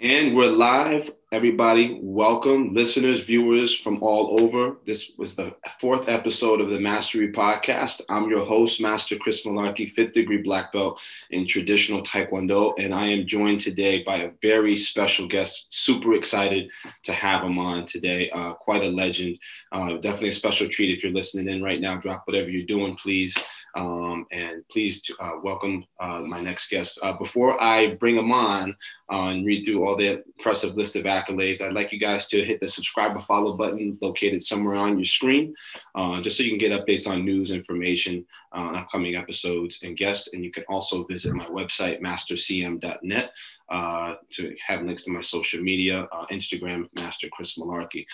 And we're live, everybody. Welcome, listeners, viewers from all over. This was the fourth episode of the Mastery Podcast. I'm your host, Master Chris Malarkey, fifth degree black belt in traditional Taekwondo. And I am joined today by a very special guest. Super excited to have him on today. Uh, quite a legend. Uh, definitely a special treat. If you're listening in right now, drop whatever you're doing, please. Um, and please uh, welcome uh, my next guest. Uh, before I bring him on uh, and read through all the impressive list of accolades, I'd like you guys to hit the subscribe or follow button located somewhere on your screen, uh, just so you can get updates on news, information, uh, upcoming episodes, and guests. And you can also visit my website, mastercm.net, to have links to my social media, Instagram, Master Chris Malarkey.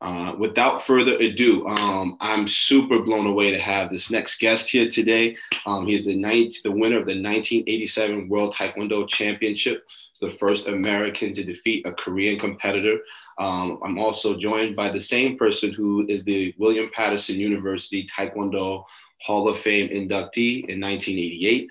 Uh, without further ado, um, I'm super blown away to have this next guest here today. Um, he is the ninth, the winner of the 1987 World Taekwondo Championship. He's the first American to defeat a Korean competitor. Um, I'm also joined by the same person who is the William Paterson University Taekwondo Hall of Fame inductee in 1988.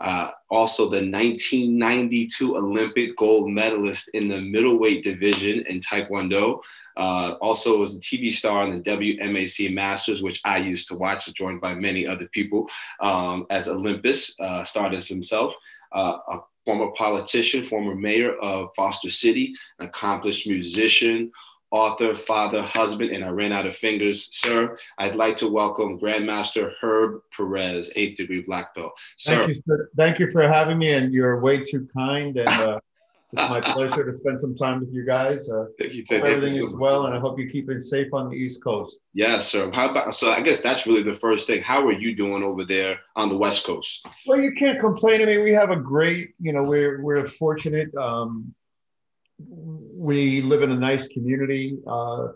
Uh, also, the 1992 Olympic gold medalist in the middleweight division in Taekwondo. Uh, also, was a TV star on the WMAC Masters, which I used to watch, joined by many other people um, as Olympus, uh, starred as himself. Uh, a former politician, former mayor of Foster City, an accomplished musician, author, father, husband, and I ran out of fingers. Sir, I'd like to welcome Grandmaster Herb Perez, eighth degree black belt. Sir. Thank you, for, thank you for having me, and you're way too kind. And uh, it's my pleasure to spend some time with you guys. Uh, thank you. Thank everything you. is well, and I hope you keep it safe on the East Coast. Yes, sir. How about so? I guess that's really the first thing. How are you doing over there on the West Coast? Well, you can't complain. I mean, we have a great. You know, we're we're fortunate. Um, we live in a nice community, uh,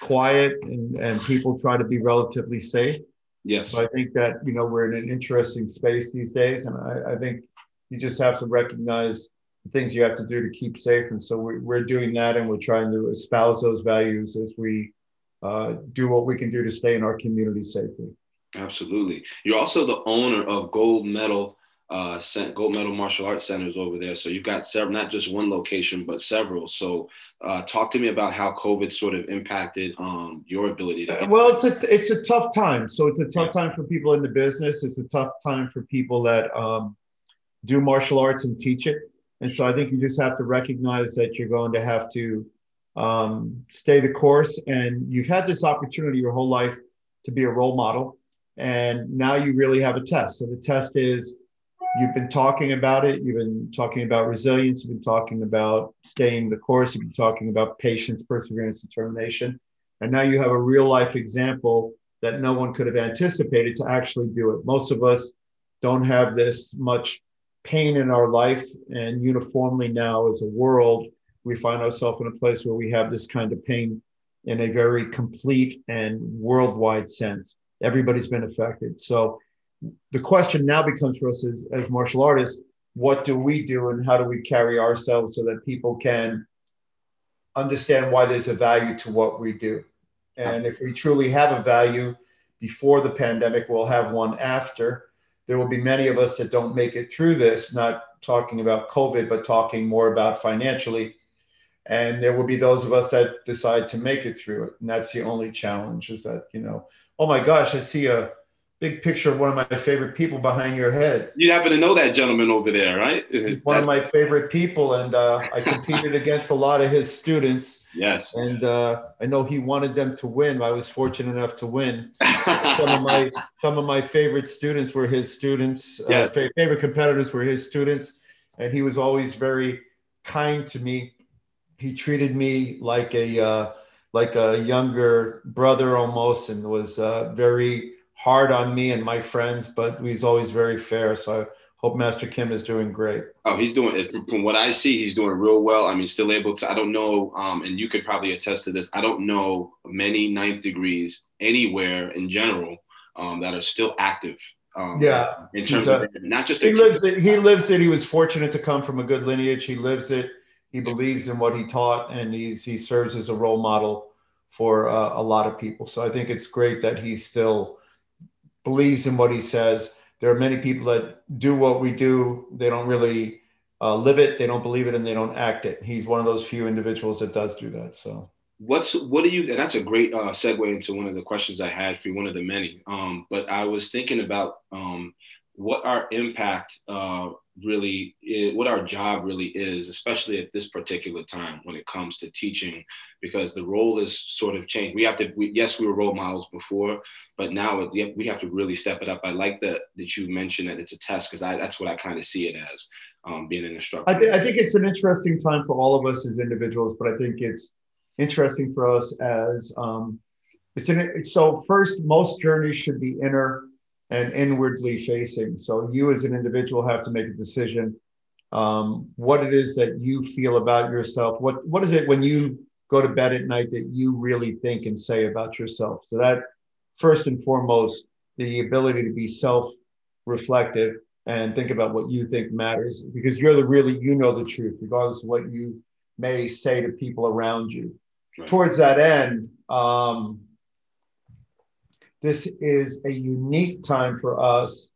quiet, and, and people try to be relatively safe. Yes. So I think that you know we're in an interesting space these days, and I, I think you just have to recognize the things you have to do to keep safe. And so we're, we're doing that, and we're trying to espouse those values as we uh, do what we can do to stay in our community safely. Absolutely. You're also the owner of Gold Medal uh, gold medal martial arts centers over there. So you've got several, not just one location, but several. So uh, talk to me about how COVID sort of impacted um, your ability to. Well, it's a it's a tough time. So it's a tough time for people in the business. It's a tough time for people that um, do martial arts and teach it. And so I think you just have to recognize that you're going to have to um, stay the course. And you've had this opportunity your whole life to be a role model. And now you really have a test. So the test is you've been talking about it. You've been talking about resilience. You've been talking about staying the course. You've been talking about patience, perseverance, determination. And now you have a real life example that no one could have anticipated to actually do it. Most of us don't have this much pain in our life. And uniformly now, as a world, we find ourselves in a place where we have this kind of pain in a very complete and worldwide sense. Everybody's been affected. So the question now becomes for us as, as martial artists what do we do and how do we carry ourselves so that people can understand why there's a value to what we do? And if we truly have a value before the pandemic we'll have one after. There will be many of us that don't make it through this not talking about covid but talking more about financially. And there will be those of us that decide to make it through it. And that's the only challenge is that you know oh my gosh i see a big picture of one of my favorite people behind your head. You happen to know that gentleman over there, right? one of my favorite people, and uh, I competed against a lot of his students. Yes. And uh, I know he wanted them to win. I was fortunate enough to win. some of my some of my favorite students were his students. Uh, yes. Uh, favorite competitors were his students, and he was always very kind to me. He treated me like a uh, like a younger brother almost, and was uh, very hard on me and my friends, but he's always very fair. So I hope Master Kim is doing great. Oh, he's doing from what I see, he's doing real well. I mean, still able to. I don't know, um, and you could probably attest to this. I don't know many ninth degrees anywhere in general um, that are still active. Um, yeah, in terms a, of not just he lives it. He lives it. He was fortunate to come from a good lineage. He lives it. He believes in what he taught, and he's he serves as a role model for uh, a lot of people. So I think it's great that he's still believes in what he says. There are many people that do what we do. They don't really uh, live it, they don't believe it, and they don't act it. He's one of those few individuals that does do that. So what's what do you that's a great uh, segue into one of the questions i had for you, one of the many um, but i was thinking about um, what our impact uh, really is, what our job really is especially at this particular time when it comes to teaching because the role is sort of changed. We have to we, yes we were role models before but now we have to really step it up. I like that that you mentioned that it's a test because that's what i kind of see it as um, being an instructor. I, th- I think it's an interesting time for all of us as individuals but i think it's interesting for us as um, it's in so first most journeys should be inner and inwardly facing. So you as an individual have to make a decision um, what it is that you feel about yourself. What what is it when you go to bed at night that you really think and say about yourself? So that first and foremost the ability to be self reflective and think about what you think matters because you're the really you know the truth regardless of what you may say to people around you. Towards that end, um, this is a unique time for us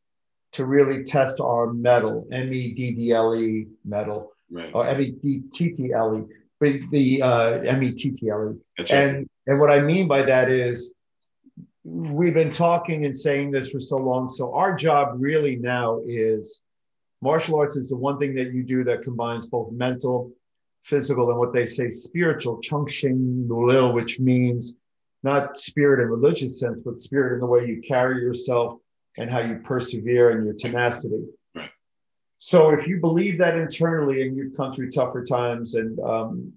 to really test our metal, M E D D L E metal, right. or M E D T T L E, but the uh, M E T T L E. And and what I mean by that is we've been talking and saying this for so long. So our job really now is martial arts is the one thing that you do that combines both mental physical and what they say spiritual, chengsheng lul, which means not spirit in religious sense, but spirit in the way you carry yourself and how you persevere and your tenacity. Right. So if you believe that internally and you've come through tougher times, and um,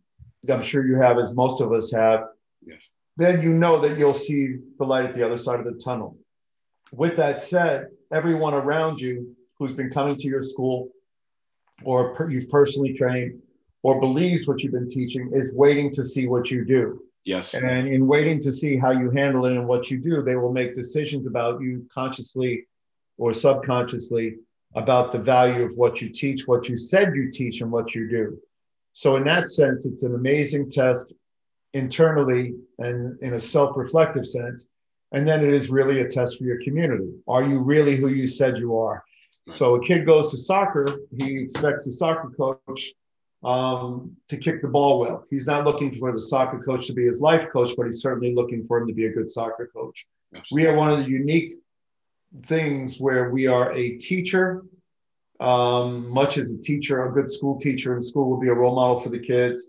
I'm sure you have, as most of us have, yes. then you know that you'll see the light at the other side of the tunnel. With that said, everyone around you who's been coming to your school or per, you've personally trained or believes what you've been teaching is waiting to see what you do. Yes. And in waiting to see how you handle it and what you do, they will make decisions about you consciously or subconsciously about the value of what you teach, what you said you teach, and what you do. So, in that sense, it's an amazing test internally and in a self reflective sense. And then it is really a test for your community. Are you really who you said you are? So, a kid goes to soccer, he expects the soccer coach um, to kick the ball well. He's not looking for the soccer coach to be his life coach, but he's certainly looking for him to be a good soccer coach. We are one of the unique things where we are a teacher, um, much as a teacher, a good school teacher in school will be a role model for the kids.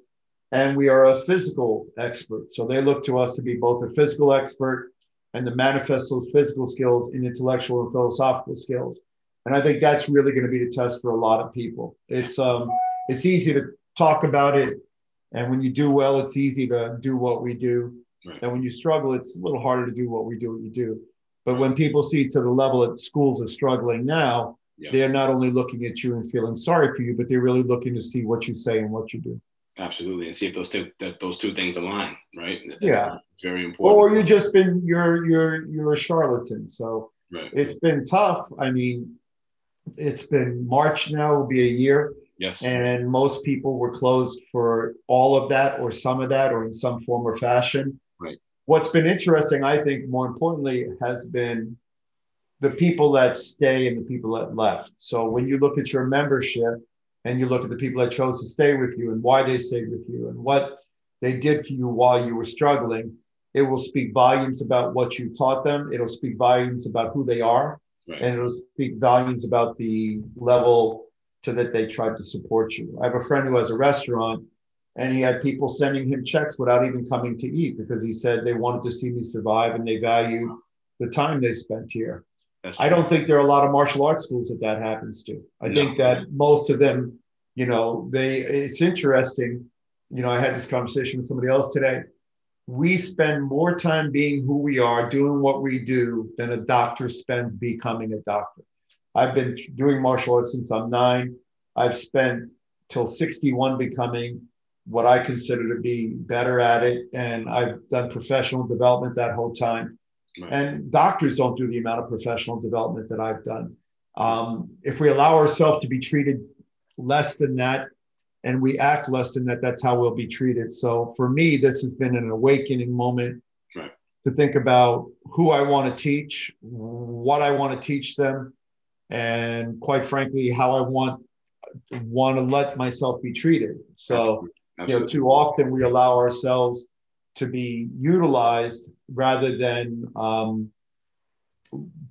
And we are a physical expert. So they look to us to be both a physical expert and to manifest those physical skills in intellectual and philosophical skills. And I think that's really going to be the test for a lot of people. It's um, it's easy to talk about it. And when you do well, it's easy to do what we do. Right. And when you struggle, it's a little harder to do what we do, what you do. But when people see to the level that schools are struggling now, yeah. they're not only looking at you and feeling sorry for you, but they're really looking to see what you say and what you do. Absolutely, and see if those two that those two things align, right? That's yeah, very important. Or you just been you're you're you're a charlatan. So right. it's been tough. I mean, it's been March now will be a year Yes. And most people were closed for all of that or some of that or in some form or fashion. Right. What's been interesting, I think, more importantly, has been the people that stay and the people that left. So when you look at your membership and you look at the people that chose to stay with you and why they stayed with you and what they did for you while you were struggling, it will speak volumes about what you taught them. It'll speak volumes about who they are. Right. And it'll speak volumes about the level to that they tried to support you. I have a friend who has a restaurant and he had people sending him checks without even coming to eat because he said they wanted to see me survive and they valued the time they spent here. That's I don't think there are a lot of martial arts schools that that happens to. I no. think that most of them, you know, they, it's interesting. You know, I had this conversation with somebody else today. We spend more time being who we are, doing what we do, than a doctor spends becoming a doctor. I've been doing martial arts since I'm nine. I've spent till 61 becoming what I consider to be better at it. And I've done professional development that whole time. Right. And doctors don't do the amount of professional development that I've done. Um, if we allow ourselves to be treated less than that and we act less than that, that's how we'll be treated. So for me, this has been an awakening moment right. to think about who I want to teach, what I want to teach them, and quite frankly, how I want want to let myself be treated. So, Absolutely. you know, too often we allow ourselves to be utilized rather than um,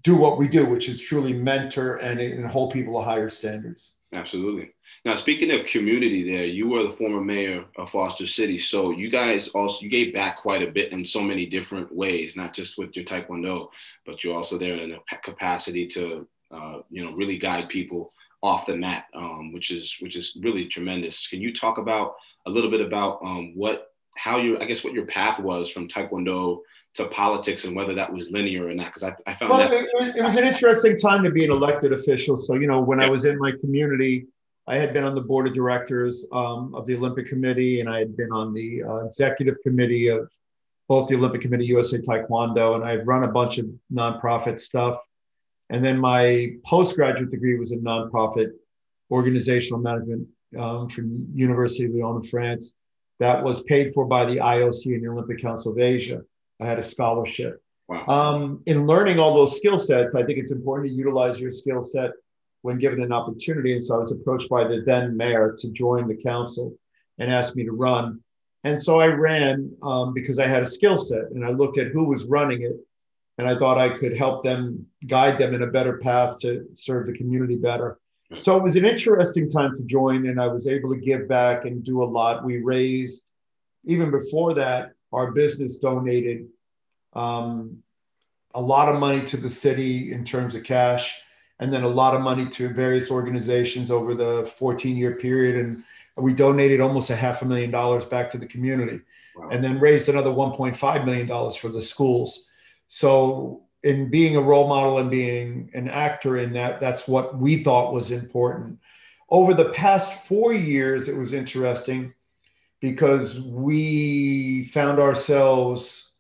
do what we do, which is truly mentor and, and hold people to higher standards. Absolutely. Now, speaking of community, there you were the former mayor of Foster City, so you guys also you gave back quite a bit in so many different ways, not just with your Taekwondo, but you're also there in a capacity to uh, you know really guide people off the mat, um, which is which is really tremendous. Can you talk about a little bit about um, what how you I guess what your path was from Taekwondo to politics and whether that was linear or not? Because I, I found well, that it, it, was an interesting time to be an elected official. So you know when yeah. I was in my community. I had been on the board of directors um, of the Olympic Committee, and I had been on the uh, executive committee of both the Olympic Committee, USA Taekwondo, and I've run a bunch of nonprofit stuff. And then my postgraduate degree was in nonprofit organizational management um, from University of Lyon in France. That was paid for by the IOC and the Olympic Council of Asia. I had a scholarship. Wow. Um, in learning all those skill sets, I think it's important to utilize your skill set when given an opportunity. And so I was approached by the then mayor to join the council and asked me to run. And so I ran um, because I had a skill set and I looked at who was running it and I thought I could help them guide them in a better path to serve the community better. So it was an interesting time to join, and I was able to give back and do a lot. We raised, even before that, our business donated um, a lot of money to the city in terms of cash, and then a lot of money to various organizations over the 14 year period. And we donated almost a half a million dollars back to the community, wow. and then raised another 1.5 million dollars for the schools. So in being a role model and being an actor in that, that's what we thought was important. Over the past four years, it was interesting because we found ourselves,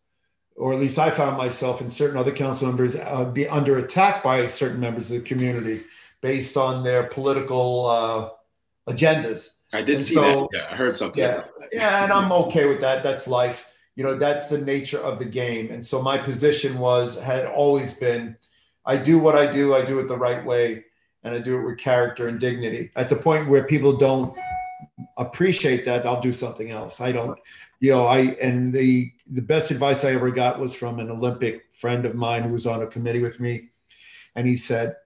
or at least I found myself and certain other council members, uh, be under attack by certain members of the community based on their political uh, agendas. I did and see so, that. Yeah, I heard something. Yeah, yeah, and I'm okay with that. That's life you know that's the nature of the game. And so my position was had always been i do what i do i do it the right way and i do it with character and dignity. At the point where people don't appreciate that i'll do something else. I don't you know i and the the best advice i ever got was from an olympic friend of mine who was on a committee with me. And he said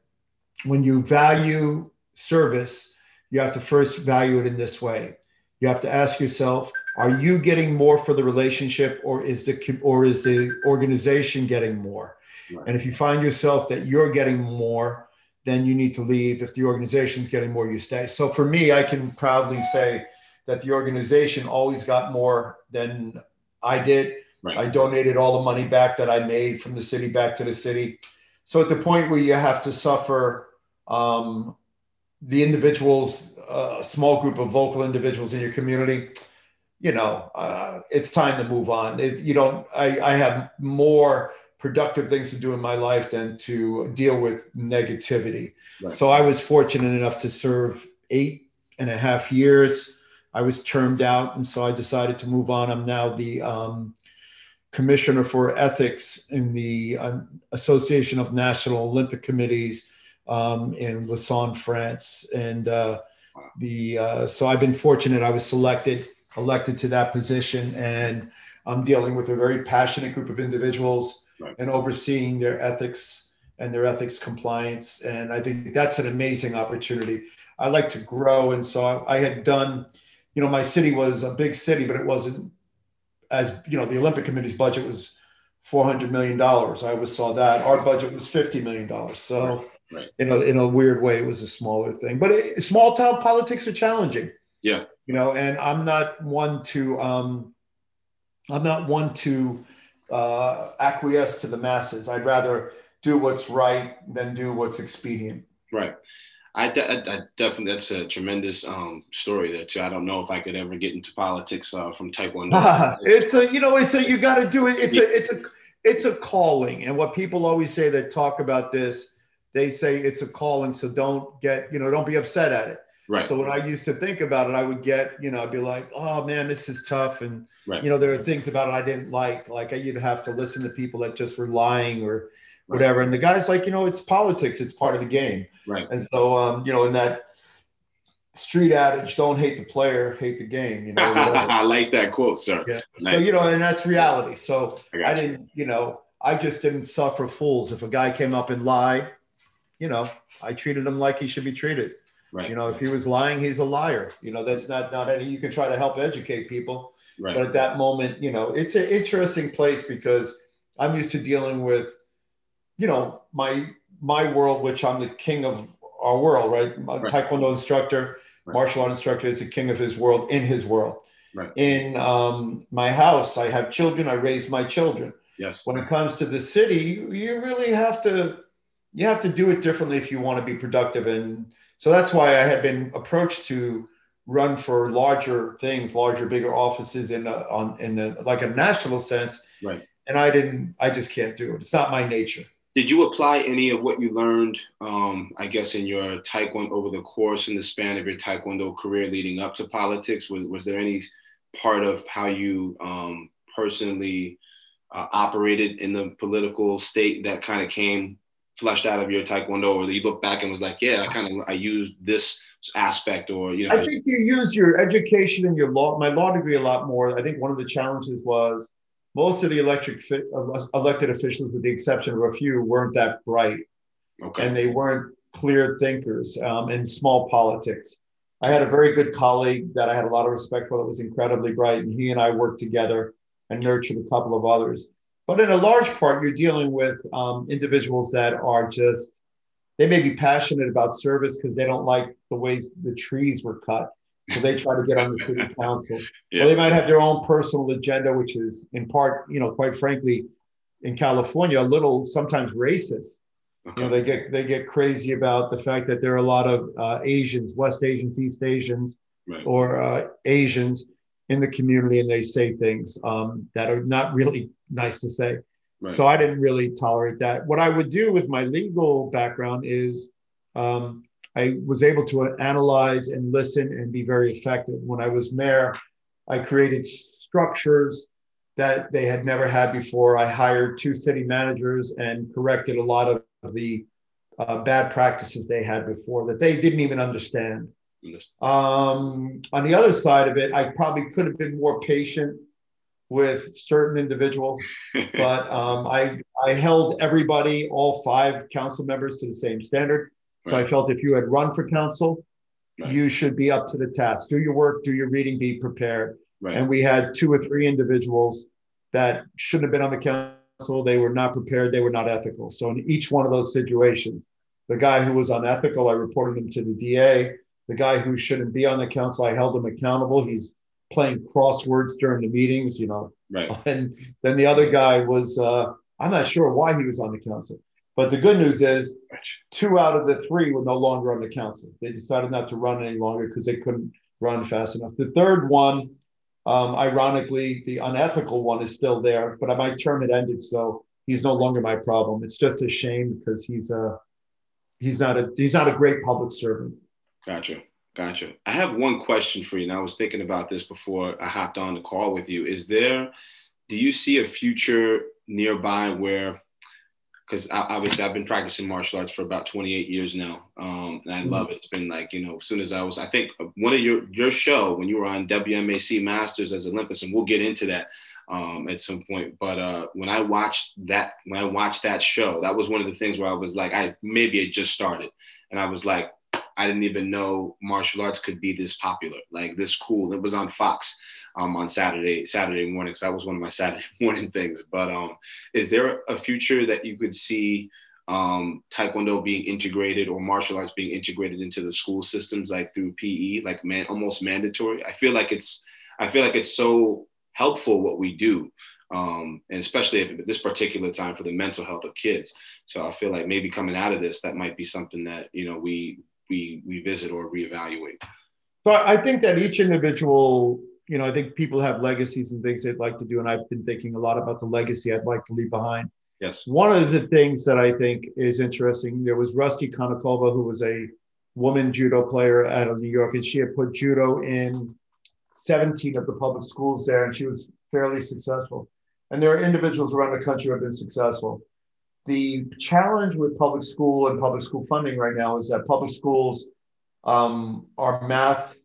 when you value service you have to first value it in this way. You have to ask yourself are you getting more for the relationship or is the or is the organization getting more? Right. and if you find yourself that you're getting more then you need to leave. If the organization's getting more you stay. So for me i can proudly say that the organization always got more than i did. Right. i donated all the money back that i made from the city back to the city. So at the point where you have to suffer um, the individuals a small group of vocal individuals in your community you know, uh, it's time to move on. It, you don't, I, I have more productive things to do in my life than to deal with negativity. Right. So I was fortunate enough to serve eight and a half years. I was termed out, and so I decided to move on. I'm now the um, commissioner for ethics in the uh, Association of National Olympic Committees um, in Lausanne, France, and uh, the uh, so I've been fortunate. I was selected elected to that position and I'm dealing with a very passionate group of individuals right. and overseeing their ethics and their ethics compliance. And I think that's an amazing opportunity. I like to grow. And so I, had done, you know, my city was a big city, but it wasn't as, you know, the Olympic Committee's budget was $400 million. I always saw that. Our budget was $50 million. So, right. Right. in a, in a weird way, it was a smaller thing. But it, small town politics are challenging. Yeah you know and i'm not one to um i'm not one to uh acquiesce to the masses i'd rather do what's right than do what's expedient right I, I, I, definitely that's a tremendous um, story there too. I don't know if I could ever get into politics uh, from Taekwondo. it's a you know it's a you got to do it. It's yeah. a it's a it's a calling, and what people always say that talk about this, they say it's a calling. So don't get you know don't be upset at it. Right. So when I used to think about it, I would get, you know, I'd be like, oh man, this is tough. And, right. you know, there are things about it I didn't like. Like you'd have to listen to people that just were lying or whatever. Right. And the guy's like, you know, it's politics, it's part of the game. Right. And so, um, you know, in that, street adage: "Don't hate the player, hate the game." You know, I like that quote, sir. Yeah. So you know, and that's reality. So I I didn't, you know, I just didn't suffer fools. If a guy came up and lied, you know, I treated him like he should be treated. Right. You know, if he was lying, he's a liar. You know, that's not not any. You can try to help educate people, right. but at that moment, you know, it's an interesting place because I'm used to dealing with, you know, my my world, which I'm the king of our world, right? Right. Taekwondo instructor, Right. martial art instructor is the king of his world in his world. Right. In um, my house, I have children. I raise my children. yes. When it comes to the city, you really have to you have to do it differently if you want to be productive. And so that's why I had been approached to run for larger things, larger, bigger offices in a, on in the like a national sense. Right. And I didn't. I just can't do it. It's not my nature. Did you apply any of what you learned, um, I guess, in your taekwondo over the course and the span of your taekwondo career leading up to politics? Was, was there any part of how you um, personally uh, operated in the political state that kind of came fleshed out of your taekwondo, or that you look back and was like, yeah, I kind of I used this aspect, or you know, I think you use your education and your law, my law degree a lot more. I think one of the challenges was most of the electric fi- elected officials, with the exception of a few, weren't that bright. okay, and they weren't clear thinkers um, in small politics. I had a very good colleague that I had a lot of respect for that was incredibly bright, and he and I worked together and nurtured a couple of others. But in a large part, you're dealing with um, individuals that are just, they may be passionate about service because they don't like the ways the trees were cut. So they try to get on the city council. Yeah. Or they might have their own personal agenda, which is in part, you know, quite frankly, in California, a little sometimes racist. You know, they get they get crazy about the fact that there are a lot of uh, Asians, West Asians, East Asians, right, or uh, Asians in the community, and they say things um, that are not really nice to say. right, So I didn't really tolerate that. What I would do with my legal background is um, I was able to analyze and listen and be very effective. When I was mayor, I created structures that they had never had before. I hired two city managers and corrected a lot of the uh, bad practices they had before that they didn't even understand. Um, on the other side of it, I probably could have been more patient with certain individuals, but um, I I held everybody, all five council members, to the same standard. So I felt if you had run for council, Right. you should be up to the task. Do your work, do your reading, be prepared. right, And we had two or three individuals that shouldn't have been on the council. They were not prepared. They were not ethical. So in each one of those situations, the guy who was unethical, I reported him to the DA. The guy who shouldn't be on the council, I held him accountable. He's playing crosswords during the meetings, you know. right, And then the other guy was, uh, I'm not sure why he was on the council. But the good news is, two out of the three were no longer on the council. They decided not to run any longer because they couldn't run fast enough. The third one, um, ironically, the unethical one is still there, but my term had ended, so he's no longer my problem. It's just a shame because he's a he's not a he's not a great public servant. Gotcha. Gotcha. I have one question for you. And I was thinking about this before I hopped on the call with you. Is there, do you see a future nearby where, because obviously I've been practicing martial arts for about 28 years now. Um, and I love it. It's been like, you know, as soon as I was, I think one of your, your show when you were on WMAC Masters as Olympus, and we'll get into that um, at some point. But uh, when I watched that, when I watched that show, that was one of the things where I was like, I maybe it just started. And I was like, I didn't even know martial arts could be this popular, like this cool. It was on Fox um, on Saturday Saturday mornings. That was one of my Saturday morning things. But um, is there a future that you could see um, Taekwondo being integrated or martial arts being integrated into the school systems, like through PE, like man, almost mandatory? I feel like it's I feel like it's so helpful what we do. Um, and especially at this particular time for the mental health of kids. So I feel like maybe coming out of this, that might be something that you know we we revisit or reevaluate. So I think that each individual, you know, I think people have legacies and things they'd like to do, and I've been thinking a lot about the legacy I'd like to leave behind. Yes. One of the things that I think is interesting, there was Rusty Kanokogi, who was a woman judo player out of New York, and she had put judo in 17 of the public schools there, and she was fairly successful. And there are individuals around the country who have been successful. The challenge with public school and public school funding right now is that public schools um, are math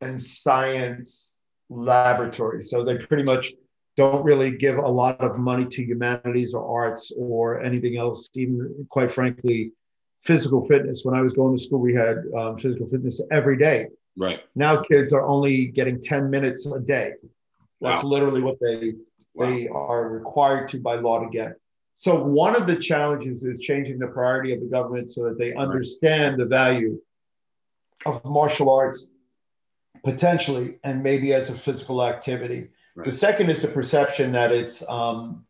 and science laboratories. So they pretty much don't really give a lot of money to humanities or arts or anything else, even quite frankly, physical fitness. When I was going to school, we had um, physical fitness every day. Right. Now kids are only getting 10 minutes a day. That's wow. literally what they wow. they are required to by law to get. So one of the challenges is changing the priority of the government so that they understand the value of martial arts potentially and maybe as a physical activity. Right. The second is the perception that it's um,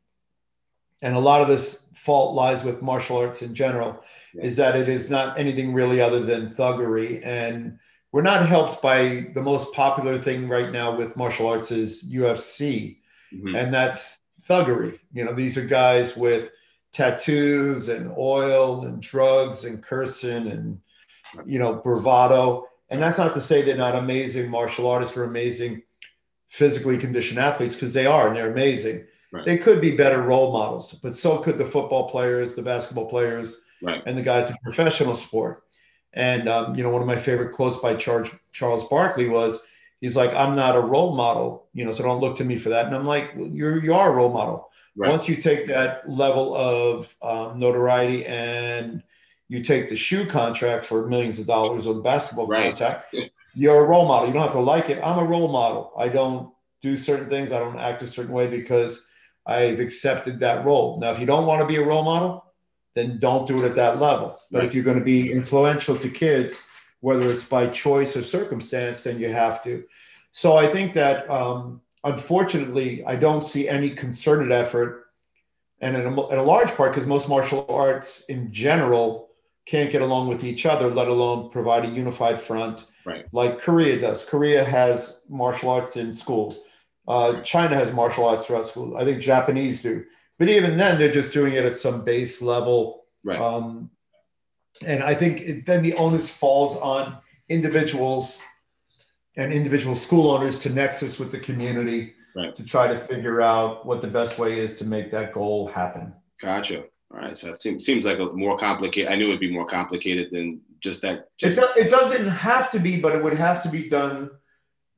and a lot of this fault lies with martial arts in general is that it is not anything really other than thuggery and we're not helped by the most popular thing right now with martial arts is UFC mm-hmm. and that's thuggery you know these are guys with tattoos and oil and drugs and cursing and you know bravado and that's not to say they're not amazing martial artists or amazing physically conditioned athletes because they are and they're amazing right. they could be better role models but so could the football players the basketball players right. and the guys in professional sport. And um, you know, one of my favorite quotes by Charles Charles Barkley was, "He's like, I'm not a role model, you know, so don't look to me for that." And I'm like, well, "You're you are a role model. Right. Once you take that level of um, notoriety and you take the shoe contract for millions of dollars or the basketball right. contract, you're a role model. You don't have to like it. I'm a role model. I don't do certain things. I don't act a certain way because I've accepted that role. Now, if you don't want to be a role model, then don't do it at that level. But right. if you're going to be influential to kids, whether it's by choice or circumstance, then you have to. So I think that um, unfortunately, I don't see any concerted effort, and in a, in a large part because most martial arts in general can't get along with each other, let alone provide a unified front right. like Korea does. Korea has martial arts in schools. Uh, China has martial arts throughout schools. I think Japanese do. But even then, they're just doing it at some base level. Right. Um, and I think it, then the onus falls on individuals and individual school owners to nexus with the community right. to try to figure out what the best way is to make that goal happen. Gotcha. All right. So it seems, seems like a more complicated. I knew it'd be more complicated than just that. Just- it, it doesn't have to be, but it would have to be done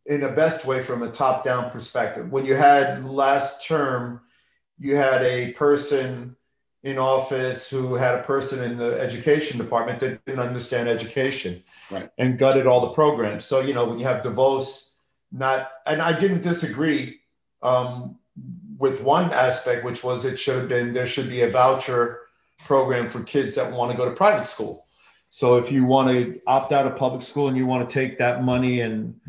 in a best way from a top down perspective. When you had last term, you had a person in office who had a person in the education department that didn't understand education right. and gutted all the programs. So, you know, when you have DeVos, not, and I didn't disagree um, with one aspect, which was it should have been, there should be a voucher program for kids that want to go to private school. So if you want to opt out of public school and you want to take that money and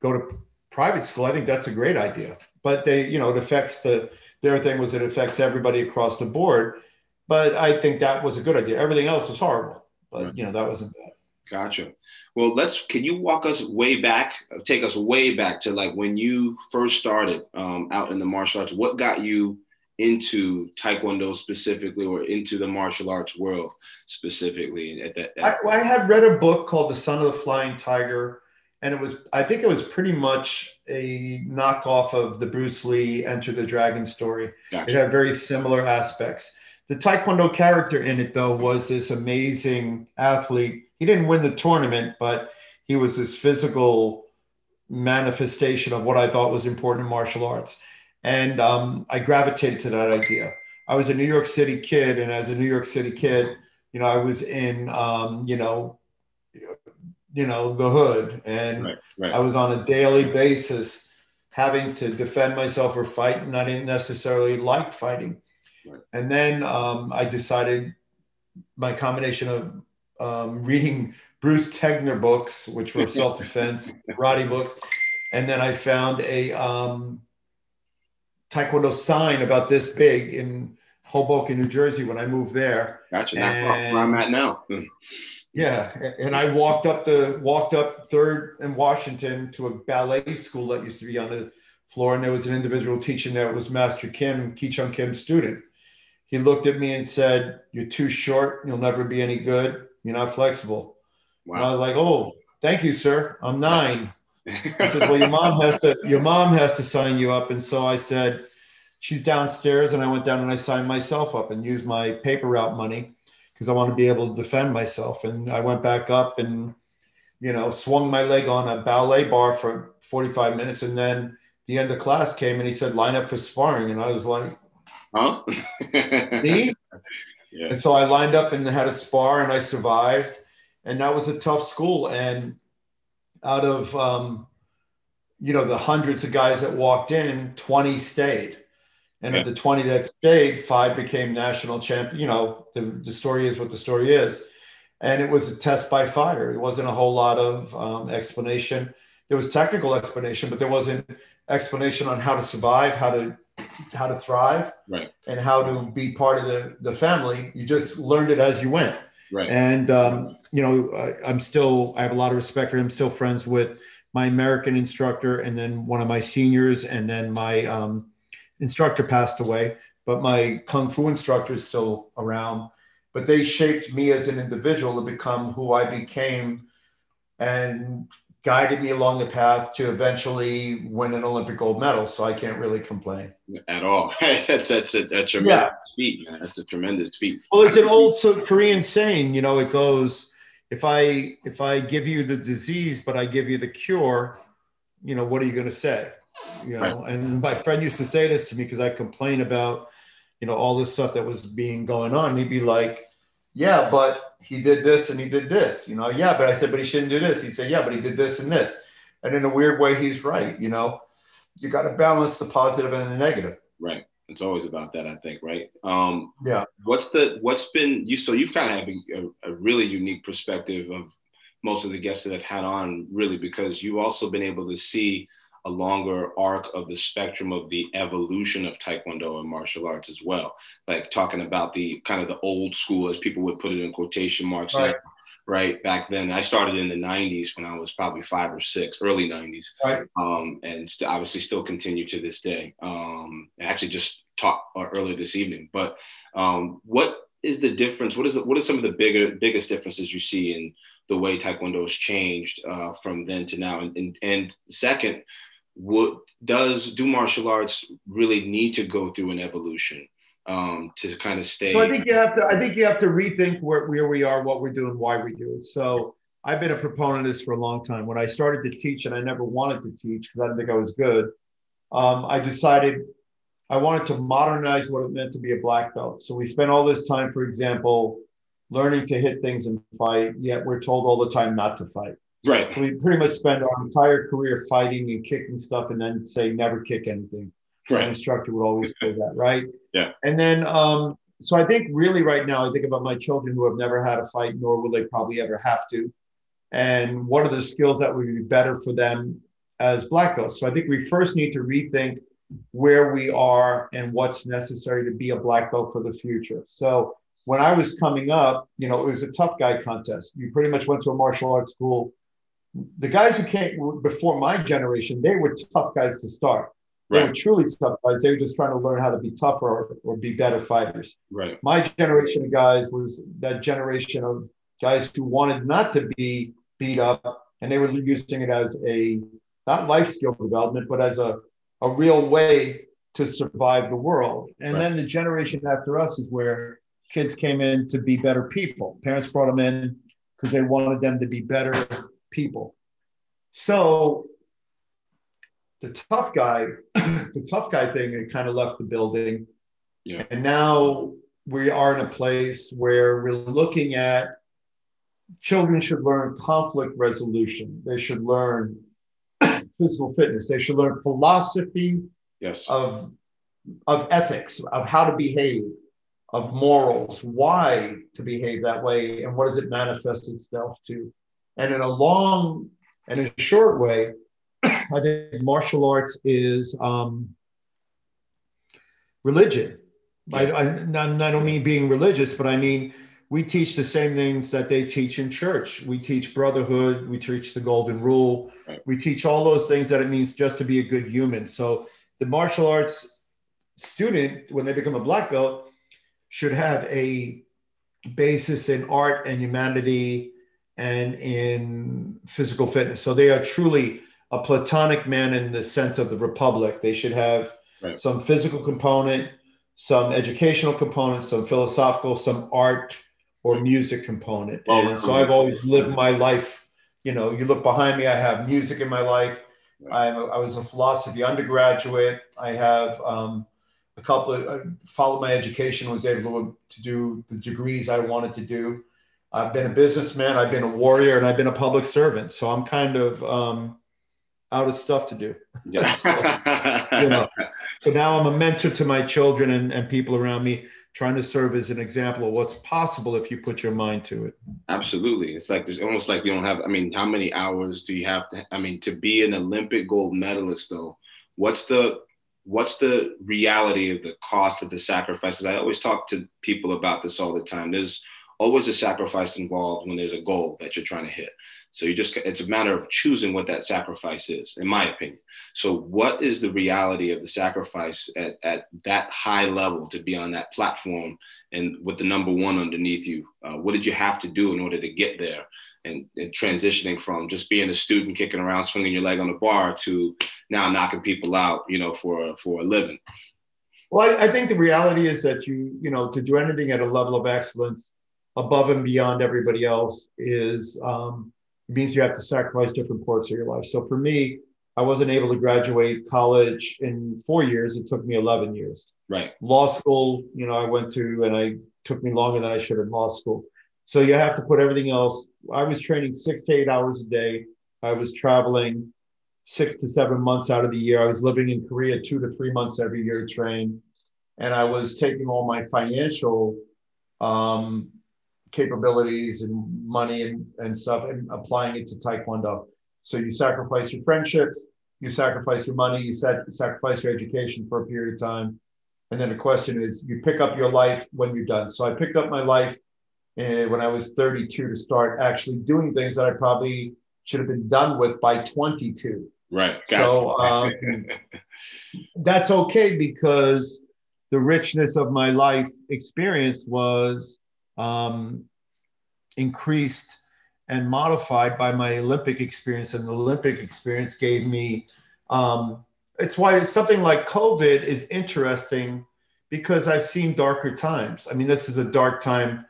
go to private school, I think that's a great idea. But they, you know, it affects the, their thing was it affects everybody across the board. But I think that was a good idea. Everything else was horrible, but you know that wasn't bad. Gotcha. Well, let's. Can you walk us way back? Take us way back to like when you first started um, out in the martial arts. What got you into Taekwondo specifically, or into the martial arts world specifically? At that, I, I had read a book called The Son of the Flying Tiger and it was I think it was pretty much a knockoff of the Bruce Lee Enter the Dragon story. Gotcha. It had very similar aspects. The Taekwondo character in it though was this amazing athlete. He didn't win the tournament, but he was this physical manifestation of what I thought was important in martial arts. And um, I gravitated to that idea. I was a New York City kid, and as a New York City kid, you know, I was in, um, you know, you know the hood and right, right. i was on a daily basis having to defend myself or fight and i didn't necessarily like fighting right. and then um, i decided my combination of um, reading bruce tegner books which were self-defense karate books and then i found a um, taekwondo sign about this big in hoboken new jersey when i moved there gotcha and, where i'm at now. Yeah, and I walked up the walked up Third in Washington to a ballet school that used to be on the floor, and there was an individual teaching there. It was Master Kim, Ki Chung Kim's student. He looked at me and said, "You're too short. You'll never be any good. You're not flexible." Wow. And I was like, "Oh, thank you, sir. I'm nine. he said, "Well, your mom has to. Your mom has to sign you up." And so I said, "She's downstairs," and I went down and I signed myself up and used my paper route money because I want to be able to defend myself. And I went back up and, you know, swung my leg on a ballet bar for 45 minutes. And then the end of class came and he said, line up for sparring. And I was like, huh? me? Yeah. And so I lined up and had a spar and I survived. And that was a tough school. And out of, um, you know, the hundreds of guys that walked in, 20 stayed. And yeah. of the 20 that stayed, five became national champion. You know, the, the story is what the story is. And it was a test by fire. It wasn't a whole lot of um, explanation. There was technical explanation, but there wasn't explanation on how to survive, how to how to thrive, right. and how to be part of the, the family. You just learned it as you went. Right. And um, you know, I, I'm still I have a lot of respect for him. Still friends with my American instructor, and then one of my seniors, and then my um, instructor passed away, but my kung fu instructor is still around. But they shaped me as an individual to become who I became, and guided me along the path to eventually win an Olympic gold medal. So I can't really complain at all. that's that's a, a tremendous yeah. feat, man. That's a tremendous feat. Well, it's an old so Korean saying. You know, it goes, "If I if I give you the disease, but I give you the cure, you know, what are you going to say?" You know, right. and my friend used to say this to me because I complain about, you know, all this stuff that was being going on. He'd be like, "Yeah, but." He did this and he did this, you know. Yeah, but I said, but he shouldn't do this. He said, yeah, but he did this and this. And in a weird way, he's right. You know, you got to balance the positive and the negative. Right. It's always about that, I think. Right. Um, yeah. What's the what's been you? So you've kind of had a, a really unique perspective of most of the guests that I've had on, really, because you've also been able to see a longer arc of the spectrum of the evolution of taekwondo and martial arts as well. Like talking about the kind of the old school as people would put it in quotation marks right, now, right? back then i started in the 90s when i was probably five or six early 90s right. um, and st- obviously still continue to this day. Um, actually just talked uh, earlier this evening. But um, what is the difference what is it, what are some of the bigger biggest differences you see in the way taekwondo has changed uh, from then to now? And, and, and second what does do martial arts really need to go through an evolution um, to kind of stay? So I think you have to. I think you have to rethink where, where we are, what we're doing, why we do it. So I've been a proponent of this for a long time. When I started to teach, and I never wanted to teach because I didn't think I was good, um, I decided I wanted to modernize what it meant to be a black belt. So we spent all this time, for example, learning to hit things and fight. Yet we're told all the time not to fight. Right. So we pretty much spend our entire career fighting and kicking stuff and then say never kick anything. Right. My instructor would always say that, right? Yeah. And then um, so I think really right now I think about my children who have never had a fight, nor will they probably ever have to. And what are the skills that would be better for them as black belts? So I think we first need to rethink where we are and what's necessary to be a black belt for the future. So when I was coming up, you know, it was a tough guy contest. You pretty much went to a martial arts school the guys who came before my generation, they were tough guys to start. They were truly tough guys. They were just trying to learn how to be tougher or, or be better fighters. Right. My generation of guys was that generation of guys who wanted not to be beat up, and they were using it as a not life skill development, but as a, a real way to survive the world. And right. then the generation after us is where kids came in to be better people. Parents brought them in because they wanted them to be better people. So the tough guy, the tough guy thing, it kind of left the building. Yeah. And now we are in a place where we're looking at children should learn conflict resolution. They should learn physical fitness. They should learn philosophy yes. of, of ethics, of how to behave, of morals, why to behave that way, and what does it manifest itself to. And in a long and a short way, I think martial arts is um, religion. I, I, I don't mean being religious, but I mean we teach the same things that they teach in church. We teach brotherhood. We teach the golden rule. Right. We teach all those things that it means just to be a good human. So the martial arts student, when they become a black belt, should have a basis in art and humanity and in physical fitness. So they are truly a platonic man in the sense of the republic. They should have right. some physical component, some educational component, some philosophical, some art or music component. and so I've always lived my life you know, you look behind me, I have music in my life. I'm a, I was a philosophy undergraduate. I have um, a couple of, I followed my education, was able to, to do the degrees I wanted to do. I've been a businessman, I've been a warrior, and I've been a public servant. So I'm kind of um, out of stuff to do. Yeah. so, you know, so now I'm a mentor to my children and, and people around me trying to serve as an example of what's possible if you put your mind to it. Absolutely. It's like there's almost like you don't have, I mean, how many hours do you have to, I mean, to be an Olympic gold medalist though, what's the, what's the reality of the cost of the sacrifices? I always talk to people about this all the time. There's always a sacrifice involved when there's a goal that you're trying to hit. So you just, it's a matter of choosing what that sacrifice is, in my opinion. So, what is the reality of the sacrifice at, at that high level to be on that platform and with the number one underneath you? Uh, what did you have to do in order to get there? And, and, transitioning from just being a student kicking around, swinging your leg on the bar to now knocking people out, you know, for, for a living. Well, I, I think the reality is that you, you know, to do anything at a level of excellence above and beyond everybody else is, um, means you have to sacrifice different parts of your life. So for me, I wasn't able to graduate college in four years. It took me 11 years. Right. Law school, you know, I went to and I took me longer than I should in law school. So you have to put everything else. I was training six to eight hours a day. I was traveling six to seven months out of the year. I was living in Korea two to three months every year to train. And I was taking all my financial um, capabilities and money and, and stuff and applying it to taekwondo. So you sacrifice your friendships you sacrifice your money you set, sacrifice your education for a period of time. And then the question is you pick up your life when you're done. So i picked up my life uh, when i was 32 to start actually doing things that i probably should have been done with by 22 right. Got so um, that's okay because the richness of my life experience was um, increased and modified by my Olympic experience. And the Olympic experience gave me, um, it's why something like COVID is interesting because I've seen darker times. I mean, this is a dark time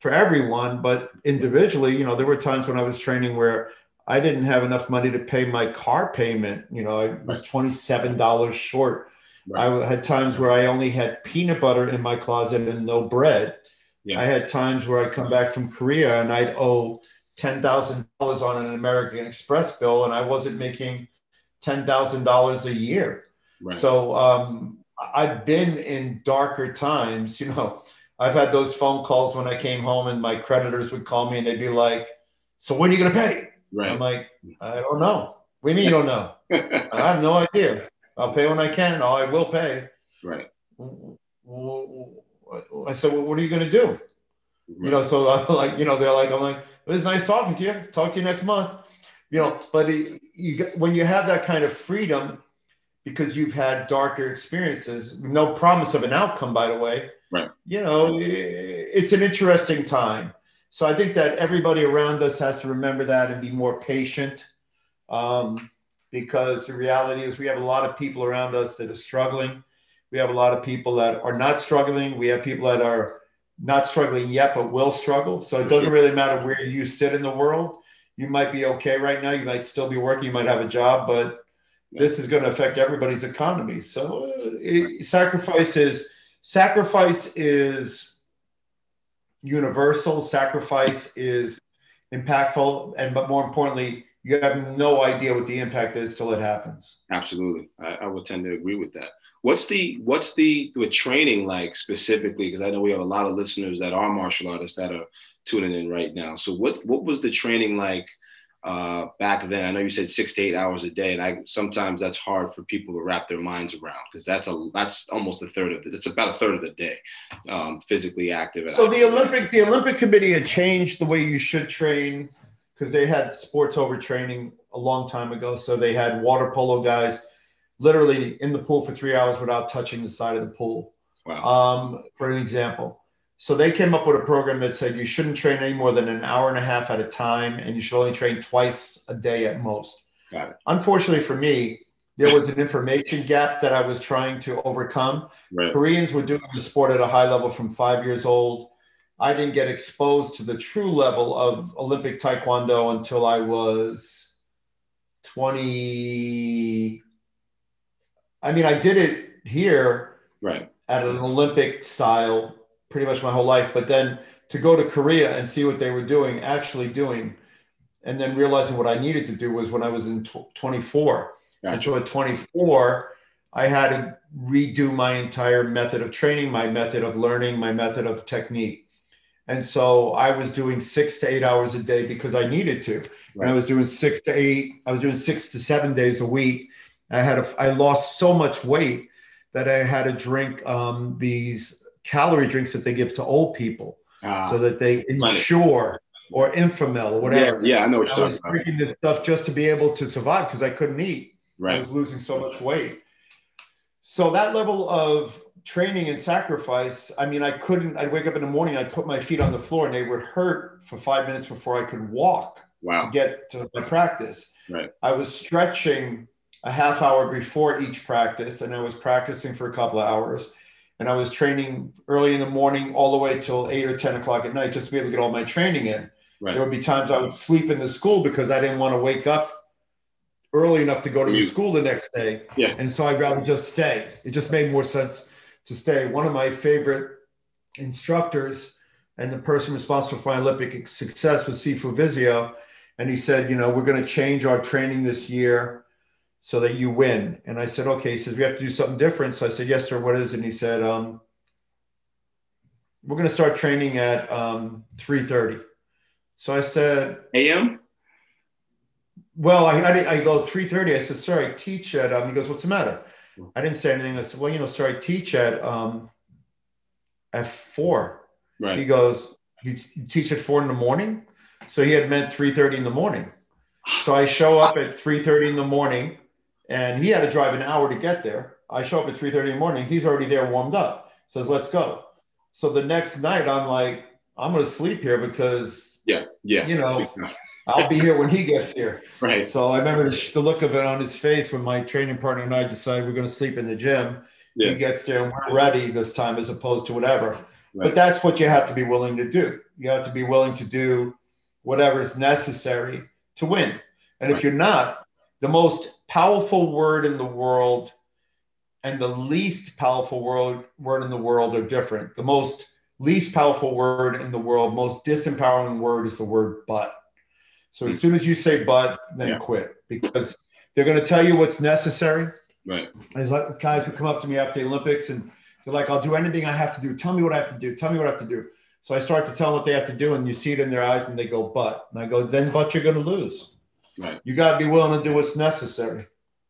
for everyone, but individually, you know, there were times when I was training where I didn't have enough money to pay my car payment. You know, I was $27 short. Right. I had times where I only had peanut butter in my closet and no bread. Yeah. I had times where I'd come back from Korea and I'd owe ten thousand dollars on an American Express bill, and I wasn't making ten thousand dollars a year. Right. So um, I've been in darker times. You know, I've had those phone calls when I came home, and my creditors would call me and they'd be like, "So when are you going to pay?" Right. I'm like, "I don't know." What do you mean you don't know? I have no idea. I'll pay when I can. Oh, I will pay. Right. I said, well, what are you going to do? Right. You know, so I'm like, you know, they're like, I'm like, it was nice talking to you. Talk to you next month. You know, but it, you when you have that kind of freedom, because you've had darker experiences, no promise of an outcome, by the way. Right. You know, it's an interesting time. So I think that everybody around us has to remember that and be more patient. Um, because the reality is we have a lot of people around us that are struggling we have a lot of people that are not struggling. We have people that are not struggling yet, but will struggle. So it doesn't really matter where you sit in the world. You might be okay right now. You might still be working. You might have a job, but this is going to affect everybody's economy. So uh, it, sacrifice is sacrifice is universal. Sacrifice is impactful, and but more importantly, you have no idea what the impact is till it happens. Absolutely, I, I would tend to agree with that. What's the what's the the training like specifically? Because I know we have a lot of listeners that are martial artists that are tuning in right now. So what what was the training like uh, back then? I know you said six to eight hours a day, and I sometimes that's hard for people to wrap their minds around because that's a that's almost a third of it. It's about a third of the day, um, physically active. So the Olympic the Olympic Committee had changed the way you should train because they had sports overtraining a long time ago. So they had water polo guys literally in the pool for three hours without touching the side of the pool. Wow. Um, for an example. So they came up with a program that said you shouldn't train any more than an hour and a half at a time, and you should only train twice a day at most. Unfortunately for me, there was an information gap that I was trying to overcome. Right. Koreans were doing the sport at a high level from five years old I didn't get exposed to the true level of Olympic Taekwondo until I was 20. I mean, I did it here right. at an Olympic style pretty much my whole life, but then to go to Korea and see what they were doing, actually doing, and then realizing what I needed to do was when I was in 24. Gotcha. And so at 24, I had to redo my entire method of training, my method of learning, my method of technique. And so I was doing six to eight hours a day because I needed to. Right. And I was doing six to eight, I was doing six to seven days a week. I had a, I lost so much weight that I had to drink um, these calorie drinks that they give to old people uh, so that they ensure or Enfamil or whatever. Yeah, yeah I know what you're I was about. drinking this stuff just to be able to survive because I couldn't eat. Right. I was losing so much weight. So that level of training and sacrifice, I mean, I couldn't, I'd wake up in the morning, I'd put my feet on the floor and they would hurt for five minutes before I could walk wow. to get to my practice. Right. I was stretching a half hour before each practice and I was practicing for a couple of hours and I was training early in the morning all the way till eight or 10 o'clock at night just to be able to get all my training in. Right. There would be times I would sleep in the school because I didn't want to wake up early enough to go to you, school the next day. Yeah. And so I'd rather just stay. It just made more sense to stay. One of my favorite instructors and the person responsible for my Olympic success was Sifu Vizio. And he said, you know, we're going to change our training this year so that you win. And I said, okay. He says, we have to do something different. So I said, yes, sir. What is it? And he said, um, we're going to start training at um, 3.30. So I said, AM? Well, I, I, I go 3.30. I said, sir, I teach at, um, he goes, what's the matter? I didn't say anything. I said, well, you know, sir, I teach at, um, at four. Right. He goes, you teach at four in the morning? So he had meant 3.30 in the morning. So I show up at 3.30 in the morning and he had to drive an hour to get there. I show up at 3:30 in the morning. He's already there, warmed up. Says, "Let's go." So the next night, I'm like, "I'm going to sleep here because yeah, yeah, you know, I'll be here when he gets here." Right. So I remember the look of it on his face when my training partner and I decided we're going to sleep in the gym. Yeah. He gets there and we're ready this time, as opposed to whatever. Right. But that's what you have to be willing to do. You have to be willing to do whatever is necessary to win. And right. if you're not, the most powerful word in the world and the least powerful word, word in the world are different. The most least powerful word in the world, most disempowering word is the word but. So as hmm. soon as you say but, then yeah. quit because they're going to tell you what's necessary. Right. There's like guys who come up to me after the Olympics and they're like, I'll do anything I have to do. Tell me what I have to do. Tell me what I have to do. So I start to tell them what they have to do, and you see it in their eyes, and they go, but. And I go, then, but you're going to lose. Right. You got to be willing to do what's necessary.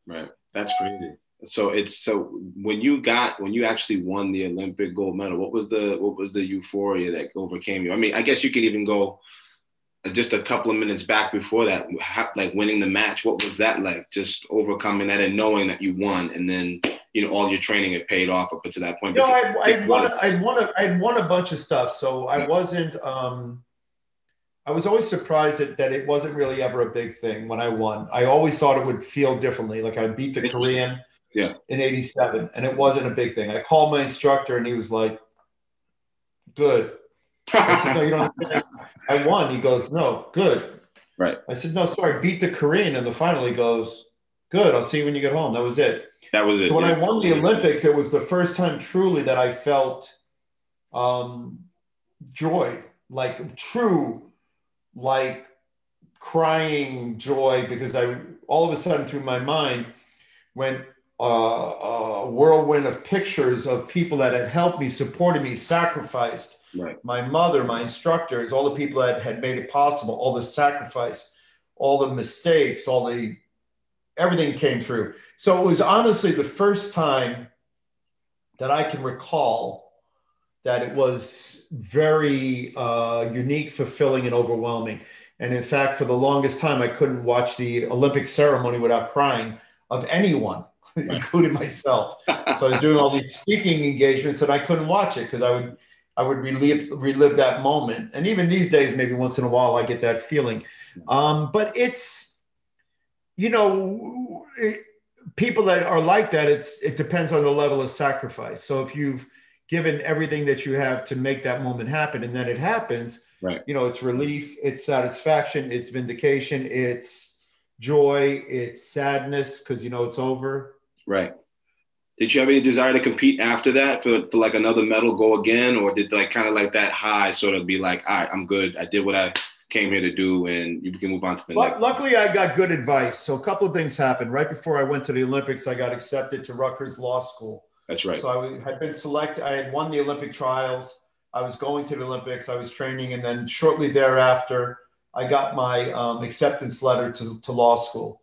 Right. That's crazy. So it's so when you got when you actually won the Olympic gold medal, what was the what was the euphoria that overcame you? I mean, I guess you could even go just a couple of minutes back before that, like winning the match. What was that like? Just overcoming that and knowing that you won, and then you know all your training had paid off up to that point. You know, I, I won. I won. A, I won a bunch of stuff, so I wasn't. um I was always surprised that, that it wasn't really ever a big thing when I won. I always thought it would feel differently. Like I beat the Korean yeah. in 87 and it wasn't a big thing. I called my instructor and he was like, good. I said, no, you don't. I won. He goes, no, good. Right. I said, no, sorry, beat the Korean in the final. He goes, good. I'll see you when you get home. That was it. That was it. So when yeah. I won the Olympics, it was the first time truly that I felt um, joy, like true like crying joy because I all of a sudden through my mind went uh, a whirlwind of pictures of people that had helped me, supported me, sacrificed. Right. My mother, my instructors, all the people that had made it possible, all the sacrifice, all the mistakes, all the everything came through. So it was honestly the first time that I can recall that it was very uh, unique, fulfilling, and overwhelming. And in fact, for the longest time, I couldn't watch the Olympic ceremony without crying of anyone, including myself. so I was doing all these speaking engagements and I couldn't watch it because I would I would relive relive that moment. And even these days, maybe once in a while, I get that feeling. Um, but it's you know, it, people that are like that, it's it depends on the level of sacrifice. So if you've given everything that you have to make that moment happen. And then it happens right. you know it's relief it's satisfaction it's vindication it's joy it's sadness because you know it's over. Right. Did you have any desire to compete after that for, for like another medal go again? Or did like kind of like that high sort of be like all right i'm good. I did what i came here to do and you can move on to the next one. luckily i got good advice. So a couple of things happened. Right before i went to the olympics i got accepted to rutgers law school that's right. So I had been selected. I had won the Olympic trials. I was going to the Olympics. I was training, and then shortly thereafter, I got my um, acceptance letter to, to law school,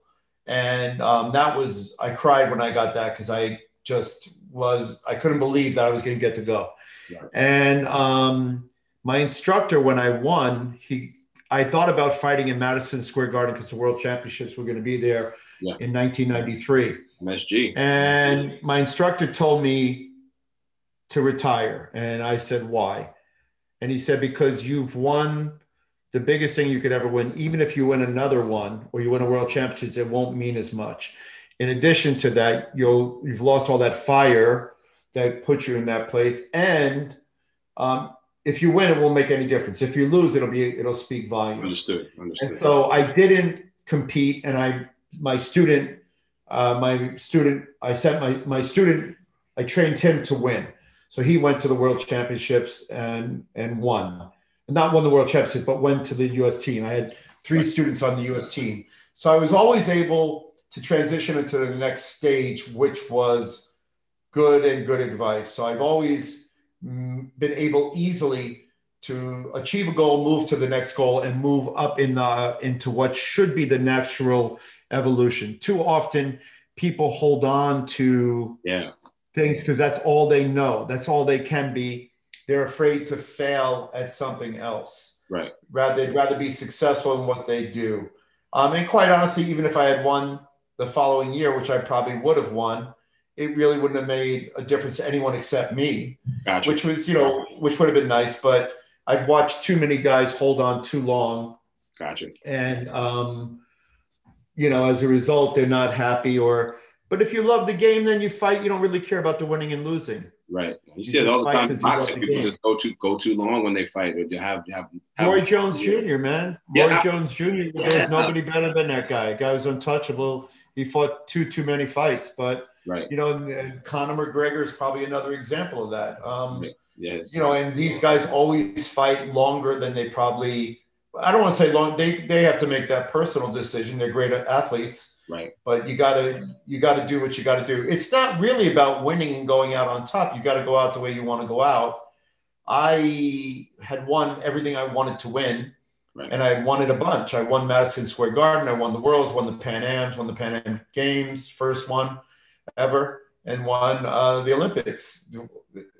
and um, that was I cried when I got that because I just was I couldn't believe that I was going to get to go, yeah. and um, my instructor when I won he I thought about fighting in Madison Square Garden because the World Championships were going to be there yeah. in 1993. MSG. And my instructor told me to retire. And I said, why? And he said, because you've won the biggest thing you could ever win. Even if you win another one or you win a world championships, it won't mean as much. In addition to that, you'll you've lost all that fire that puts you in that place. And um, if you win, it won't make any difference. If you lose, it'll be it'll speak volume. Understood. Understood. And so I didn't compete, and I my student uh, my student, I sent my, my student, I trained him to win. So he went to the world championships and, and won. Not won the world championships, but went to the US team. I had three students on the US team. So I was always able to transition into the next stage, which was good and good advice. So I've always mm, been able easily to achieve a goal, move to the next goal, and move up in the into what should be the natural evolution. Too often, people hold on to yeah. things because that's all they know. That's all they can be. They're afraid to fail at something else. Right. Rather, they'd rather be successful in what they do. Um, and quite honestly, even if I had won the following year, which I probably would have won, it really wouldn't have made a difference to anyone except me. Gotcha. Which was, you know, which would have been nice. But I've watched too many guys hold on too long. Gotcha. And um, you know, as a result, they're not happy or, but if you love the game, then you fight. You don't really care about the winning and losing. Right. You, you see it all the time. Boxing people just go too go too long when they fight. Or you have have, have Roy Jones Jr. Man, yeah. Roy Jones Jr. There's nobody better than that guy. Guy was untouchable. He fought too too many fights, but right. You know, Conor McGregor is probably another example of that. Um, yes. You know, and these guys always fight longer than they probably I don't want to say long. They they have to make that personal decision. They're great athletes, right? But you gotta you gotta do what you got to do. It's not really about winning and going out on top. You got to go out the way you want to go out. I had won everything I wanted to win, right. and I won it a bunch. I won Madison Square Garden. I won the Worlds, won the Pan Am's, won the Pan Am Games, first one ever and won uh, the Olympics.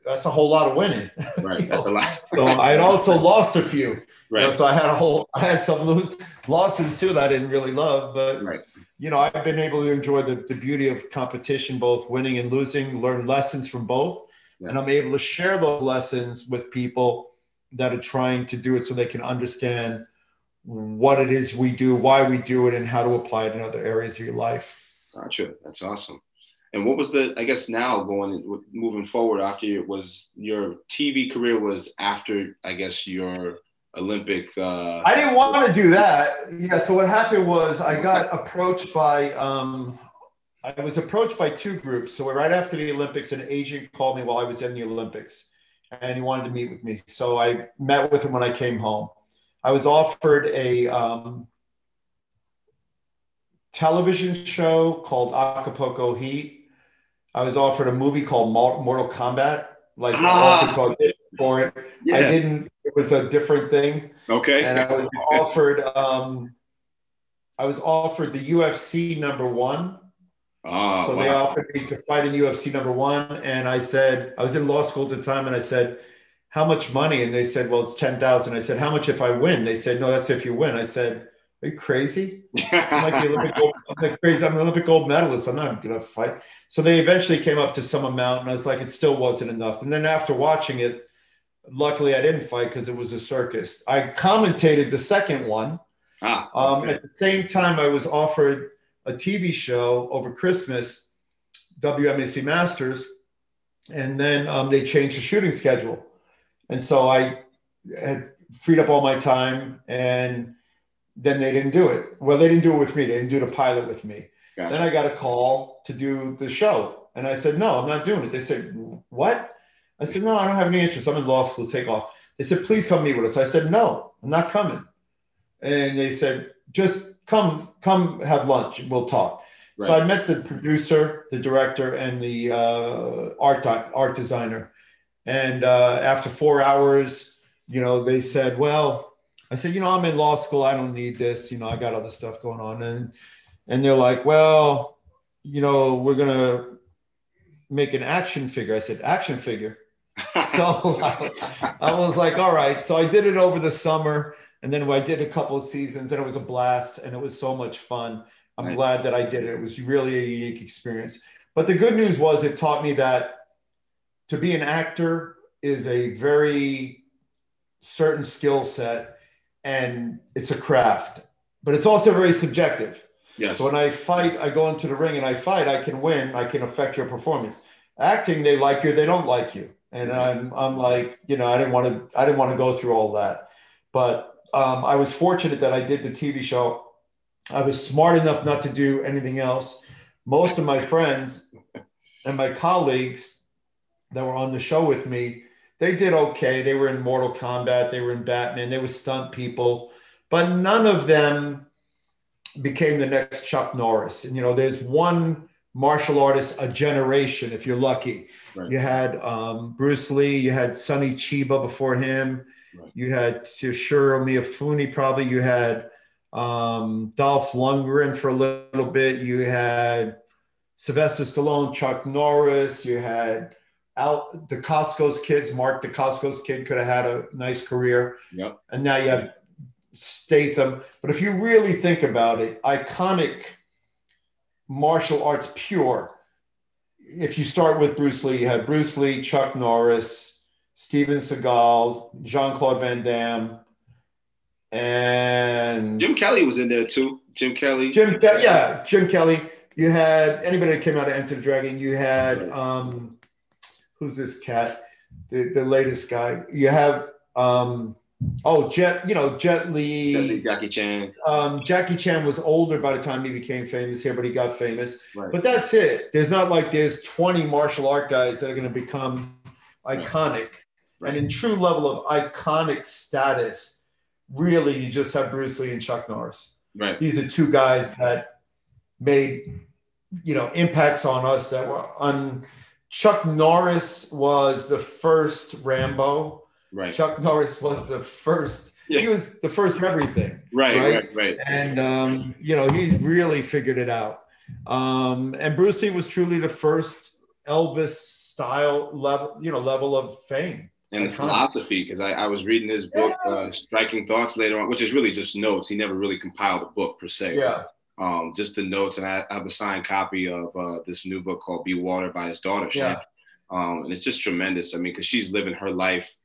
That's a whole lot of winning. Right. That's a lot. so I had also lost a few. Right. You know, so I had a whole, I had some lose, losses too that I didn't really love. But, right. you know, I've been able to enjoy the, the beauty of competition, both winning and losing, learn lessons from both. Yeah. And I'm able to share those lessons with people that are trying to do it so they can understand what it is we do, why we do it, and how to apply it in other areas of your life. Gotcha. That's awesome. And what was the, I guess now going moving forward after it was your TV career was after, I guess, your Olympic. Uh, I didn't want to do that. Yeah. So what happened was I got approached by, um, I was approached by two groups. So right after the Olympics, an agent called me while I was in the Olympics and he wanted to meet with me. So I met with him when I came home. I was offered a, um, television show called Acapulco Heat I was offered a movie called Mortal Kombat, like ah. also for it. Yeah. I didn't. It was a different thing. Okay. And I was offered. Um, I was offered the UFC number one. Oh, so wow. they offered me to fight in UFC number one, and I said I was in law school at the time, and I said, "How much money?" And they said, "Well, it's ten thousand. I said, "How much if I win?" They said, "No, that's if you win." I said, "Are you crazy? I'm like the Olympic gold, I'm like crazy. I'm an Olympic gold medalist. I'm not gonna fight." So they eventually came up to some amount, and I was like, it still wasn't enough. And then after watching it, luckily I didn't fight because it was a circus. I commentated the second one. Ah, um, at the same time, I was offered a TV show over Christmas, WMAC Masters, and then um, they changed the shooting schedule, and so I had freed up all my time, and then they didn't do it. Well, they didn't do it with me. They didn't do the pilot with me. Gotcha. Then I got a call to do the show, and I said, "No, I'm not doing it." They said, "What?" I said, "No, I don't have any interest. I'm in law school. Take off." They said, "Please come meet with us." I said, "No, I'm not coming." And they said, "Just come, come have lunch. We'll talk." Right. So I met the producer, the director, and the uh, art art designer. And uh, after four hours, you know, they said, "Well," I said, "You know, I'm in law school. I don't need this. You know, I got other stuff going on." And and they're like, "Well, you know, we're gonna make an action figure." I said, "Action figure." so I, I was like, "All right." So I did it over the summer, and then I did a couple of seasons, and it was a blast, and it was so much fun I'm right. glad that I did it. It was really a unique experience. But the good news was it taught me that to be an actor is a very certain skill set and it's a craft, but it's also very subjective. Yes. So when I fight, I go into the ring and I fight, I can win, I can affect your performance. Acting, they like you, they don't like you. And I'm I'm like, you know, I didn't want to I didn't want to go through all that. But um, I was fortunate that I did the TV show I was smart enough not to do anything else. Most of my friends and my colleagues that were on the show with me, they did okay. They were in Mortal Kombat, they were in Batman, they were stunt people, but none of them became the next Chuck Norris. And you know, there's one martial artist a generation if you're lucky. Right. You had um, Bruce Lee, you had Sonny Chiba before him, right. you had Toshiro Mifune, probably you had um, Dolph Lundgren for a little bit. You had Sylvester Stallone, Chuck Norris. You had Al Dacascos kids. Mark Dacascos kid could have had a nice career. Yep. And now you have Statham. But if you really think about it, iconic martial arts pure. If you start with Bruce Lee, you had Bruce Lee, Chuck Norris, Steven Seagal, Jean Claude Van Damme, and Jim Kelly was in there too. Jim Kelly. Jim, yeah, Jim Kelly. You had anybody that came out of Enter the Dragon. You had um, who's this cat? The, the latest guy. You have um, oh Jet. You know Jet Li. Jet Li Jackie Chan. Um, Jackie Chan was older by the time he became famous here, but he got famous. Right. But that's it. There's not like there's 20 martial art guys that are going to become iconic. Right. And in true level of iconic status, really you just have Bruce Lee and Chuck Norris. Right. These are two guys that made you know impacts on us that were on Chuck Norris was the first Rambo. Right. Chuck Norris was the first yeah. he was the first everything. Right, right, right. right. And um, you know, he really figured it out. Um, and Bruce Lee was truly the first Elvis style level, you know, level of fame and philosophy because I, I, was reading his book uh, striking thoughts later on which is really just notes he never really compiled a book per se yeah um, just the notes and I, have a signed copy of uh, this new book called be water by his daughter yeah. Um, and it's just tremendous i mean because she's living her life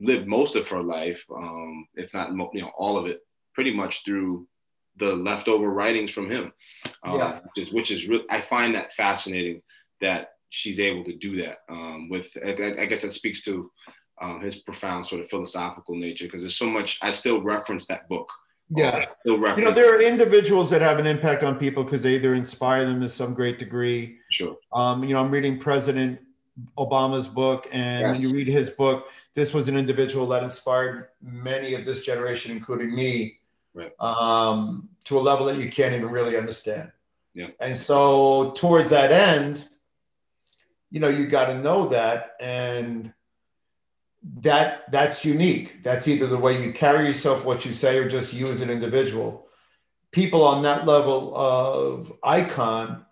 lived most of her life um, if not you know all of it pretty much through the leftover writings from him um, yeah. which is which is really i find that fascinating that she's able to do that um, with I, I guess that speaks to um, his profound sort of philosophical nature because there's so much I still reference that book. Yeah, you know there are individuals that have an impact on people because they either inspire them to some great degree. Sure. Um, you know, I'm reading President Obama's book, and yes. when you read his book, this was an individual that inspired many of this generation, including me, right. um, to a level that you can't even really understand. Yeah. And so, towards that end, you know, you got to know that and that that's unique. That's either the way you carry yourself, what you say, or just you as an individual. People on that level of icon,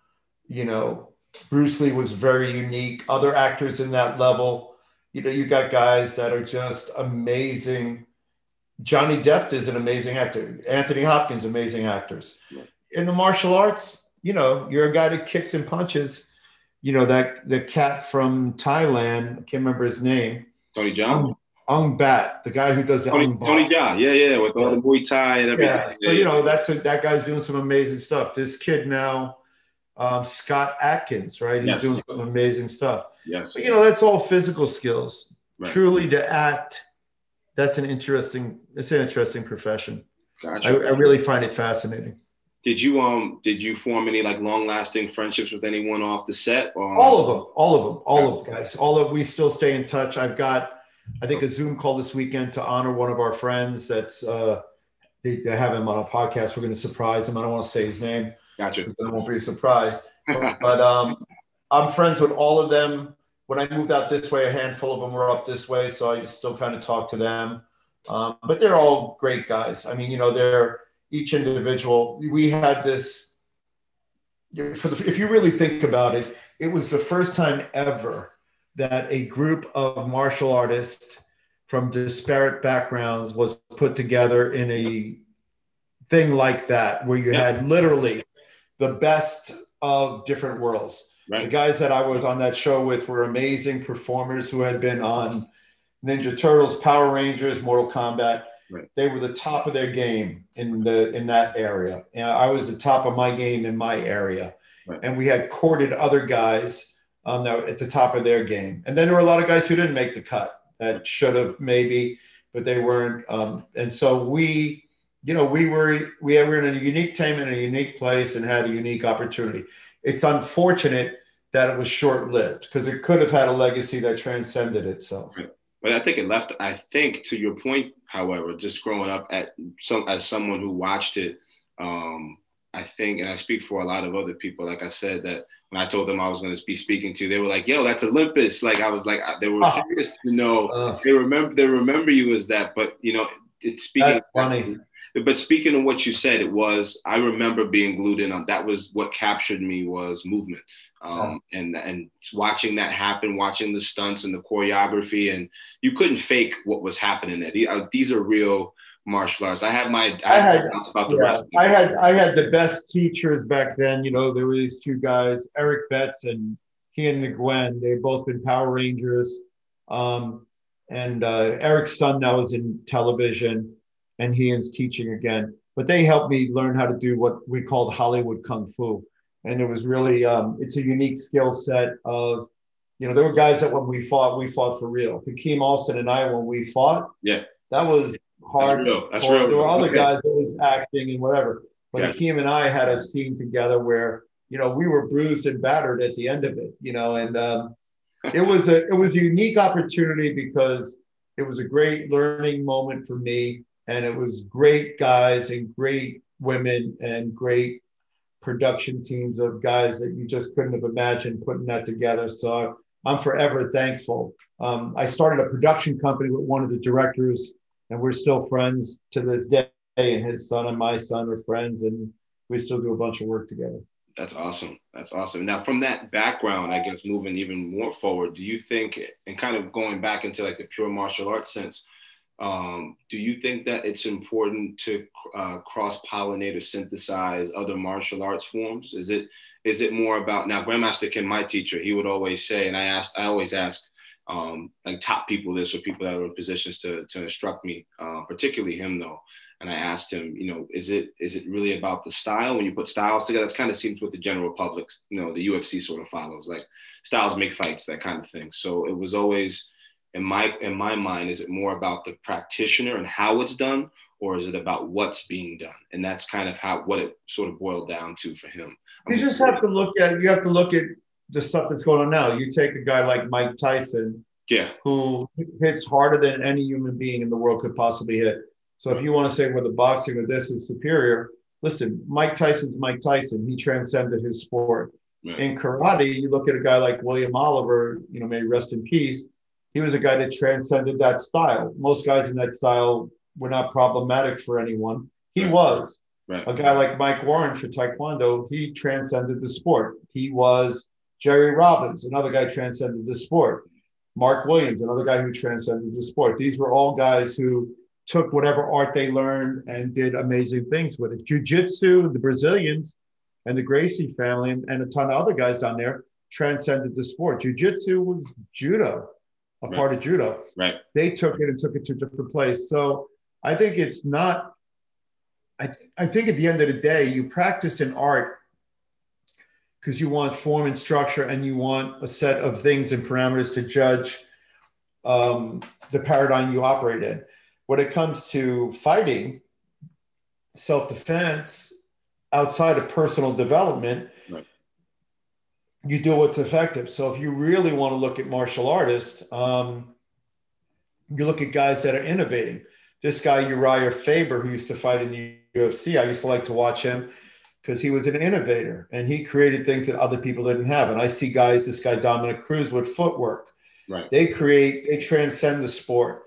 you know, Bruce Lee was very unique. Other actors in that level, you know, you got guys that are just amazing. Johnny Depp is an amazing actor. Anthony Hopkins, amazing actors. In the martial arts, you know, you're a guy that kicks and punches. You know that the cat from Thailand, I can't remember his name Tony Jaa. Ong Bak, the guy who does the Tony, um Tony Jaa, yeah, yeah, with all the Muay Thai and everything. Yeah, so, you know that's a, that guy's doing some amazing stuff. This kid now, Um, Scott Adkins, right? He's Yes. doing some amazing stuff. Yes. But you know, that's all physical skills. Right. Truly, to act, that's an interesting. It's an interesting profession. Gotcha. I, I really find it fascinating. Did you um did you form any like long lasting friendships with anyone off the set? Or, All of them, all of them, all of the guys. All of we still stay in touch. I've got, I think, a Zoom call this weekend to honor one of our friends. That's uh, they, they have him on a podcast. We're going to surprise him. I don't want to say his name Gotcha. I won't be surprised. but um, I'm friends with all of them. When I moved out this way, a handful of them were up this way, so I still kind of talk to them. Um, but they're all great guys. I mean, you know, they're each individual. We had this. For the, if you really think about it, it was the first time ever that a group of martial artists from disparate backgrounds was put together in a thing like that, where you Yeah. had literally the best of different worlds. The guys that I was on that show with were amazing performers who had been on Ninja Turtles, Power Rangers, Mortal Kombat. Right. They were the top of their game in the in that area. And I was the top of my game in my area. Right. And we had courted other guys um, that were at the top of their game. And then there were a lot of guys who didn't make the cut that should have maybe, but they weren't. Um, and so we, you know, we were we were in a unique time in a unique place and had a unique opportunity. It's unfortunate that it was short lived because it could have had a legacy that transcended itself. But I think it left. I think to your point, however, just growing up at some as someone who watched it, um, I think, and I speak for a lot of other people. Like I said, that when I told them I was going to be speaking to, they were like, "Yo, that's Olympus." Like I was like, they were Uh-huh. curious to know. Uh, They remember. They remember you as that. But you know, it's speaking. That's funny. But speaking of what you said, it was I remember being glued in on. That was what captured me was movement, um, and and watching that happen, watching the stunts and the choreography, and you couldn't fake what was happening there. These are, these are real martial arts. I had my I, I had- about the yeah. I had I had the best teachers back then. You know, there were these two guys, Eric Betts and Ian Nguyen. They've both been Power Rangers. Um, and uh, Eric's son now is in television, and Ian's teaching again. But they helped me learn how to do what we called Hollywood Kung Fu, and it was really um, it's a unique skill set of. You know, there were guys that when we fought, we fought for real. Hakim Alston and I, when we fought, Yeah. that was hard. That's real. That's real. There were other Okay. guys that was acting and whatever. But Yeah. Hakim and I had a scene together where you know we were bruised and battered at the end of it. You know, and um, it was a it was a unique opportunity because it was a great learning moment for me, and it was great guys and great women and great production teams of guys that you just couldn't have imagined putting that together. So I'm forever thankful. Um, I started a production company with one of the directors, and we're still friends to this day. And his son and my son are friends, and we still do a bunch of work together. That's awesome. That's awesome. Now, from that background, I guess moving even more forward, do you think, and kind of going back into like the pure martial arts sense, um, do you think that it's important to uh, cross pollinate or synthesize other martial arts forms? Is it is it more about now? Grandmaster Kim, my teacher, he would always say, and I asked, I always ask um, like top people this or people that are in positions to to instruct me, uh, particularly him though. And I asked him, you know, is it is it really about the style when you put styles together? That's kind of seems what the general public, you know, the UFC sort of follows, like styles make fights, that kind of thing. So it was always in my in my mind, is it more about the practitioner and how it's done, or is it about what's being done? And that's kind of how what it sort of boiled down to for him. You just have to look at you have to look at the stuff that's going on now. You take a guy like Mike Tyson, yeah, who hits harder than any human being in the world could possibly hit. So if you want to say whether boxing or this is superior, listen, Mike Tyson's Mike Tyson. He transcended his sport. right, In karate, you look at a guy like William Oliver, you know, may rest in peace. He was a guy that transcended that style. Most guys in that style were not problematic for anyone. He Right. was. right, A guy like Mike Warren for Taekwondo, he transcended the sport. He was Jerry Robbins, another guy transcended the sport. Mark Williams, another guy who transcended the sport. These were all guys who took whatever art they learned and did amazing things with it. Jiu-Jitsu, the Brazilians and the Gracie family and, and a ton of other guys down there transcended the sport. Jiu-Jitsu was judo, a Right. part of judo right, they took it and took it to a different place. So I think it's not. I, th- I think at the end of the day, you practice an art because you want form and structure and you want a set of things and parameters to judge um, the paradigm you operate in. When it comes to fighting, self defense, outside of personal development, right. You do what's effective. So if you really want to look at martial artists, um, you look at guys that are innovating. This guy, Urijah Faber, who used to fight in the UFC, I used to like to watch him because he was an innovator and he created things that other people didn't have. And I see guys, this guy Dominick Cruz with footwork. Right. They create, they transcend the sport.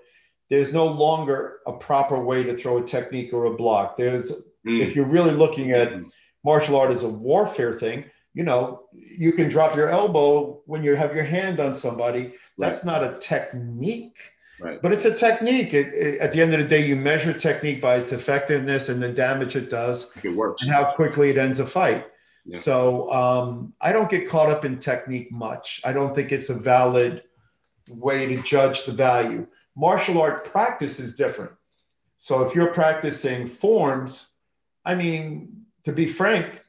There's no longer a proper way to throw a technique or a block. There's, mm. if you're really looking at mm. martial art as a warfare thing, you know, you can drop your elbow when you have your hand on somebody. That's right. not a technique Right. But it's a technique. It, it, at the end of the day, you measure technique by its effectiveness and the damage it does. It works. And how quickly it ends a fight. Yeah. So um, I don't get caught up in technique much. I don't think it's a valid way to judge the value. Martial art practice is different. So if you're practicing forms, I mean, to be frank,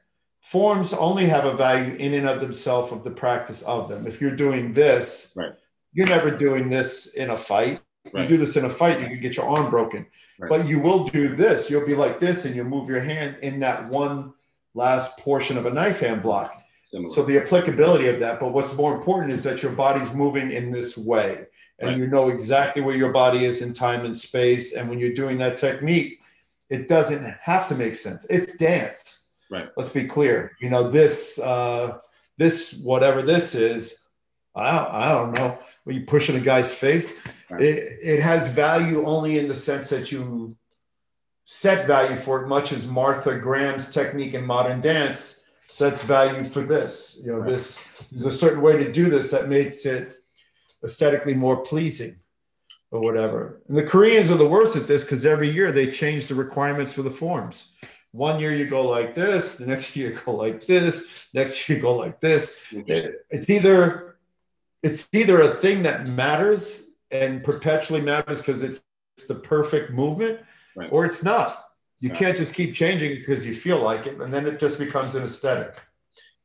forms only have a value in and of themselves of the practice of them. If you're doing this, right you're never doing this in a fight. Right. You do this in a fight, you can get your arm broken. Right. But you will do this. You'll be like this, and you move your hand in that one last portion of a knife hand block. Similar. So the applicability of that. But what's more important is that your body's moving in this way, and right. you know exactly where your body is in time and space. And when you're doing that technique, it doesn't have to make sense. It's dance. Right. Let's be clear. You know this. Uh, this whatever this is. I don't, I don't know when you push in a guy's face. Right. It, it has value only in the sense that you set value for it, much as Martha Graham's technique in modern dance sets value for this. You know, right. this there's a certain way to do this that makes it aesthetically more pleasing or whatever. And the Koreans are the worst at this because every year they change the requirements for the forms. One year you go like this, the next year you go like this, next year you go like this. Mm-hmm. It's either it's either a thing that matters and perpetually matters because it's, it's, the perfect movement right. or it's not. You right. can't just keep changing because you feel like it, and then it just becomes an aesthetic.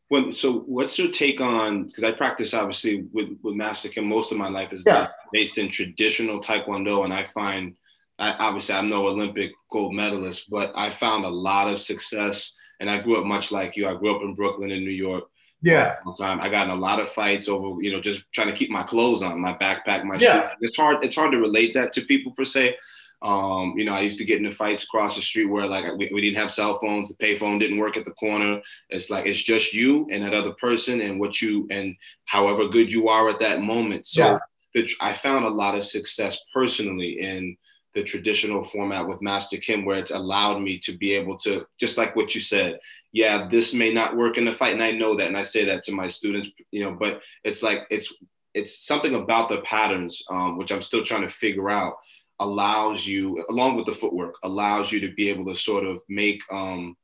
Well, so what's your take on? Because I practice obviously with with Master Kim. Most of my life is yeah. based in traditional Taekwondo, and I find, I, obviously, I'm no Olympic gold medalist, but I found a lot of success. And I grew up much like you. I grew up in Brooklyn in New York. Yeah. Time. I got in a lot of fights over, you know, just trying to keep my clothes on, my backpack, my yeah. shoes. It's hard. It's hard to relate that to people per se. Um, you know, I used to get into fights across the street where like we, we didn't have cell phones, the payphone didn't work at the corner. It's like it's just you and that other person and what you and however good you are at that moment. So yeah. the, I found a lot of success personally in the traditional format with Master Kim, where it's allowed me to be able to, just like what you said, yeah, this may not work in the fight, and I know that, and I say that to my students, you know, but it's like it's it's something about the patterns, um, which I'm still trying to figure out, allows you, along with the footwork, allows you to be able to sort of make um,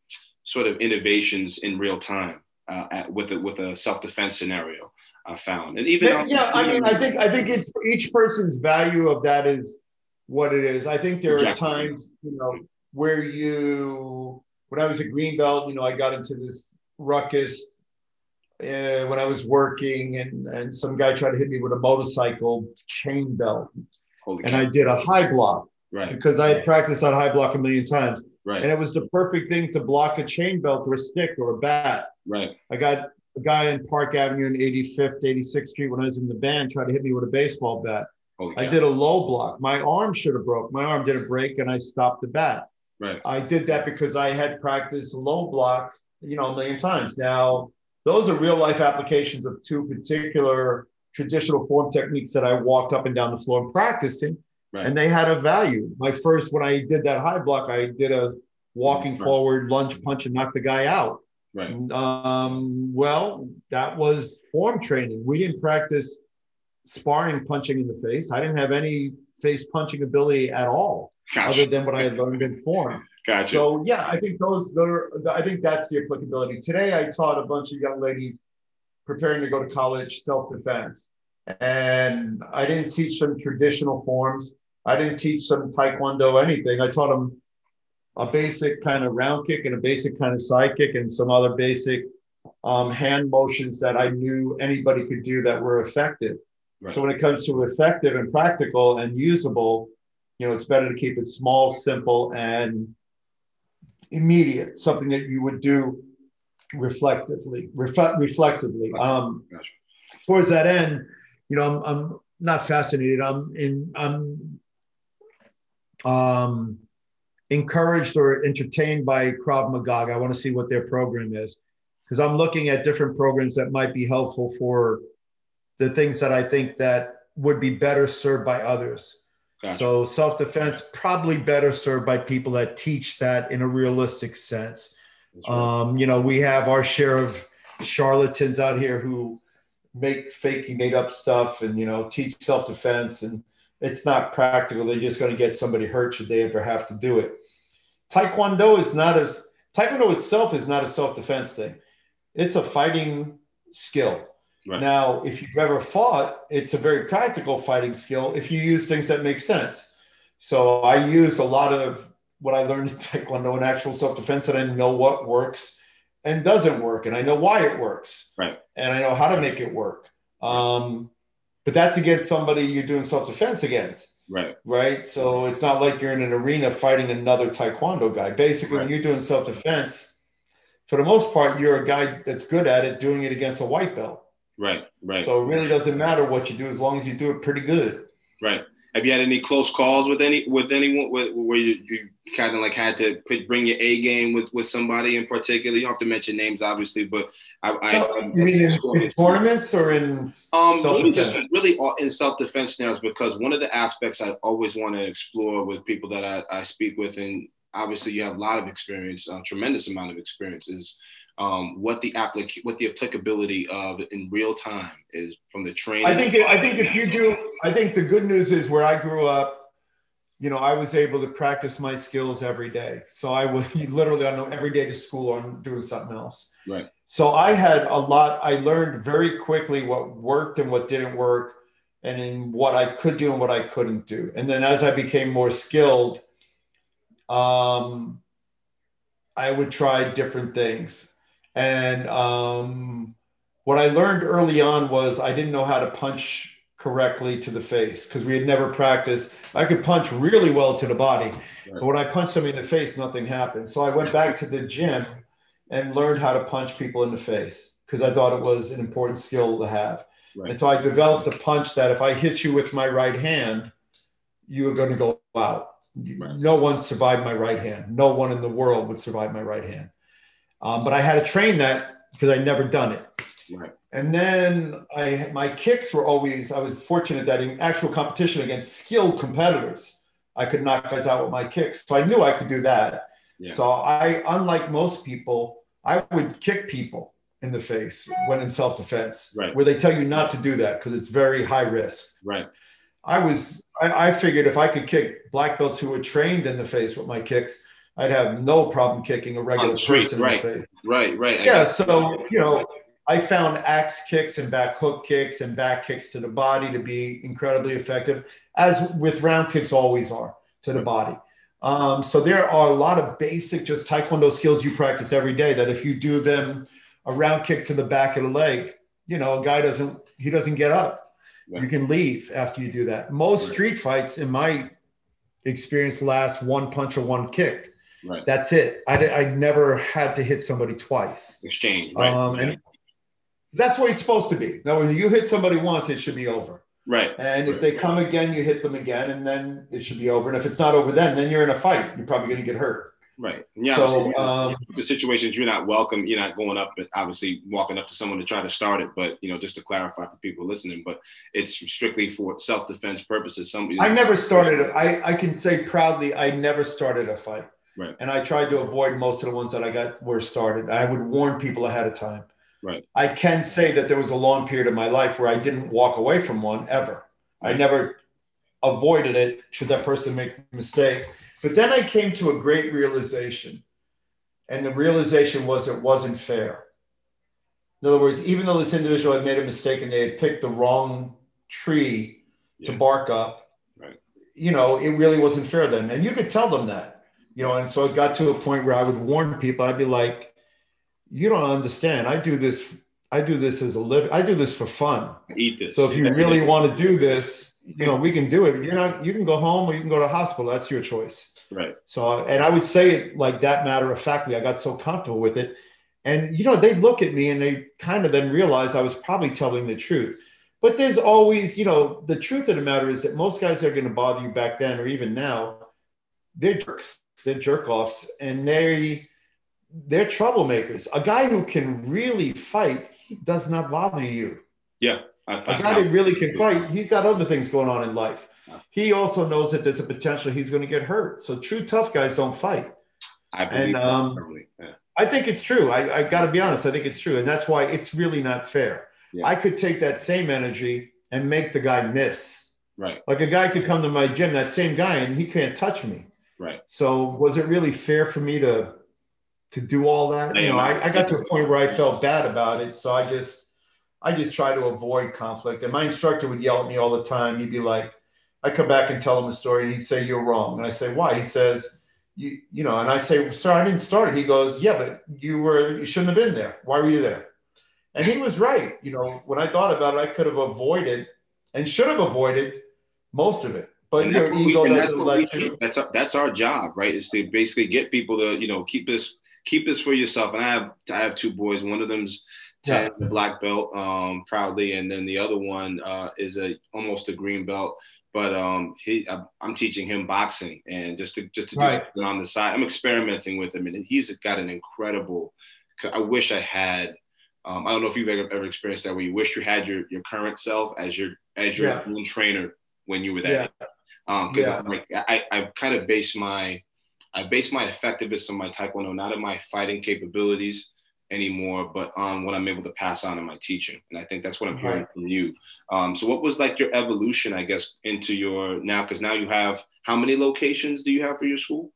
sort of innovations in real time uh, at, with a, with a self defense scenario. I found, and even yeah, yeah I mean, I think I think it's each person's value of that is what it is. I think there exactly. are times, you know, where you when I was at Greenbelt, you know, I got into this ruckus uh, when I was working, and and some guy tried to hit me with a motorcycle chain belt, Holy and cow. I did a high block, right? Because I had practiced on high block a million times, right? And it was the perfect thing to block a chain belt or a stick or a bat, right? I got a guy in Park Avenue in 85th, 86th Street when I was in the band tried to hit me with a baseball bat. I did a low block. My arm should have broke. My arm didn't break, and I stopped the bat. Right. I did that because I had practiced low block, you know, a million times. Now, those are real life applications of two particular traditional form techniques that I walked up and down the floor and practicing, right. and they had a value. My first, when I did that high block, I did a walking right. forward lunge punch and knock the guy out. Right. Um, well, that was form training. We didn't practice sparring punching in the face. I didn't have any face punching ability at all gotcha. other than what I had learned in form. Gotcha. So yeah, I think those are, I think that's the applicability. Today I taught a bunch of young ladies preparing to go to college self-defense. And I didn't teach them traditional forms. I didn't teach them taekwondo anything. I taught them a basic kind of round kick and a basic kind of side kick and some other basic um, hand motions that I knew anybody could do that were effective. Right. So when it comes to effective and practical and usable, you know, it's better to keep it small, simple, and immediate. Something that you would do reflectively, reflect, reflexively. Um, gotcha. Towards that end, you know, I'm, I'm not fascinated. I'm in. I'm um, encouraged or entertained by Krav Maga. I want to see what their program is because I'm looking at different programs that might be helpful for the things that I think that would be better served by others. Gotcha. So self-defense probably better served by people that teach that in a realistic sense. Right. Um, you know, we have our share of charlatans out here who make fake made up stuff and you know teach self-defense and it's not practical. They're just going to get somebody hurt should they ever have to do it. Taekwondo is not as Taekwondo itself is not a self-defense thing. It's a fighting skill. Right. Now, if you've ever fought, it's a very practical fighting skill if you use things that make sense. So I used a lot of what I learned in Taekwondo in actual self-defense, and I know what works and doesn't work, and I know why it works. Right. And I know how to make it work. Um, but that's against somebody you're doing self-defense against. Right. Right. So it's not like you're in an arena fighting another Taekwondo guy. Basically, right. when you're doing self-defense, for the most part, you're a guy that's good at it doing it against a white belt. Right, right. So it really doesn't matter what you do as long as you do it pretty good. Right. Have you had any close calls with any with anyone where you, you kind of like had to put, bring your A game with with somebody in particular? You don't have to mention names, obviously, but I. So, I you mean in, in, tournaments or in um really just really in self defense now because one of the aspects I always want to explore with people that I, I speak with, and obviously you have a lot of experience, a tremendous amount of experience, is um, what the applic- what the applicability of in real time is from the training. I think I think if you do, I think the good news is where I grew up, you know, I was able to practice my skills every day. So I would literally I know every day to school or I'm doing something else. Right. So I had a lot. I learned very quickly what worked and what didn't work, and in what I could do and what I couldn't do. And then as I became more skilled, um, I would try different things and um, what I learned early on was I didn't know how to punch correctly to the face because we had never practiced. I could punch really well to the body, but when I punched somebody in the face, nothing happened. So I went back to the gym and learned how to punch people in the face because I thought it was an important skill to have. Right. And so I developed a punch that if I hit you with my right hand, you are going to go out. Right. No one survived my right hand. No one in the world would survive my right hand. Um, but I had to train that because I'd never done it. Right. And then I my kicks were always I was fortunate that in actual competition against skilled competitors, I could knock guys out with my kicks. So I knew I could do that. Yeah. So I, unlike most people, I would kick people in the face when in self-defense, right. where they tell you not to do that because it's very high risk. Right. I was I, I figured if I could kick black belts who were trained in the face with my kicks, I'd have no problem kicking a regular person right, in the face. Right, right. Yeah, so you know, I found axe kicks and back hook kicks and back kicks to the body to be incredibly effective, as with round kicks always are to the body. Um, so there are a lot of basic, just taekwondo skills you practice every day. That if you do them, a round kick to the back of the leg, you know, a guy doesn't he doesn't get up. Right. You can leave after you do that. Most street fights, in my experience, last one punch or one kick. Right. That's it. I, I never had to hit somebody twice. Exchange. Right. Um, and that's what it's supposed to be. Now, when you hit somebody once, it should be over. Right. And if they come again, you hit them again, and then it should be over. And if it's not over then, then you're in a fight. You're probably going to get hurt. Right. Yeah. So, um, the situations you're not welcome. You're not going up and obviously walking up to someone to try to start it. But you know, just to clarify for people listening, but it's strictly for self defense purposes. Somebody. I never started. I I can say proudly, I never started a fight. Right. And I tried to avoid most of the ones that I got were started. I would warn people ahead of time. Right. I can say that there was a long period of my life where I didn't walk away from one ever. Right. I never avoided it should that person make a mistake. But then I came to a great realization. And the realization was it wasn't fair. In other words, even though this individual had made a mistake and they had picked the wrong tree yeah. to bark up, right. you know, it really wasn't fair then. And you could tell them that you know, and so it got to a point where I would warn people, I'd be like, you don't understand. I do this. I do this as a living. I do this for fun. Eat this. So if you really want to do this, you know, we can do it. You're not. You can go home or you can go to the hospital. That's your choice. Right. So, and I would say it like that matter of factly. I got so comfortable with it, and you know, they look at me and they kind of then realize I was probably telling the truth. But there's always, you know, the truth of the matter is that most guys that are going to bother you back then or even now, they're jerks, they're jerk offs, and they they're troublemakers. A guy who can really fight, he does not bother you. Yeah. I, I, a guy that really can fight, he's got other things going on in life. He also knows that there's a potential he's going to get hurt. So true tough guys don't fight. I believe and, um, yeah. I think it's true. I, I got to be honest. I think it's true, and that's why it's really not fair. Yeah. I could take that same energy and make the guy miss. Right. Like a guy could come to my gym, that same guy, and he can't touch me. Right. So was it really fair for me to to do all that? You know, I, I got to a point where I felt bad about it. So I just I just try to avoid conflict. And my instructor would yell at me all the time. He'd be like, I come back and tell him a story, and he'd say, You're wrong. And I say, Why? He says, You, you know, and I say, Sir, I didn't start it. He goes, Yeah, but you were you shouldn't have been there. Why were you there? And he was right. You know, when I thought about it, I could have avoided and should have avoided most of it. But your ego we, doesn't let you. That's our, that's our job, right? Is to basically get people to, you know, keep this keep this for yourself. And I have I have two boys. One of them's 10 yeah. black belt um, proudly, and then the other one uh, is a almost a green belt. But um, he, I'm teaching him boxing, and just to just to do right. something on the side. I'm experimenting with him, and he's got an incredible. I wish I had. Um, I don't know if you've ever, ever experienced that, where you wish you had your your current self as your as your yeah. trainer when you were that. Yeah. Um, because yeah. like I, I kind of base my I base my effectiveness on my taekwondo, not on my fighting capabilities anymore, but on what I'm able to pass on in my teaching. And I think that's what I'm hearing right. from you. Um, so what was like your evolution, I guess, into your now, because now you have, how many locations do you have for your school?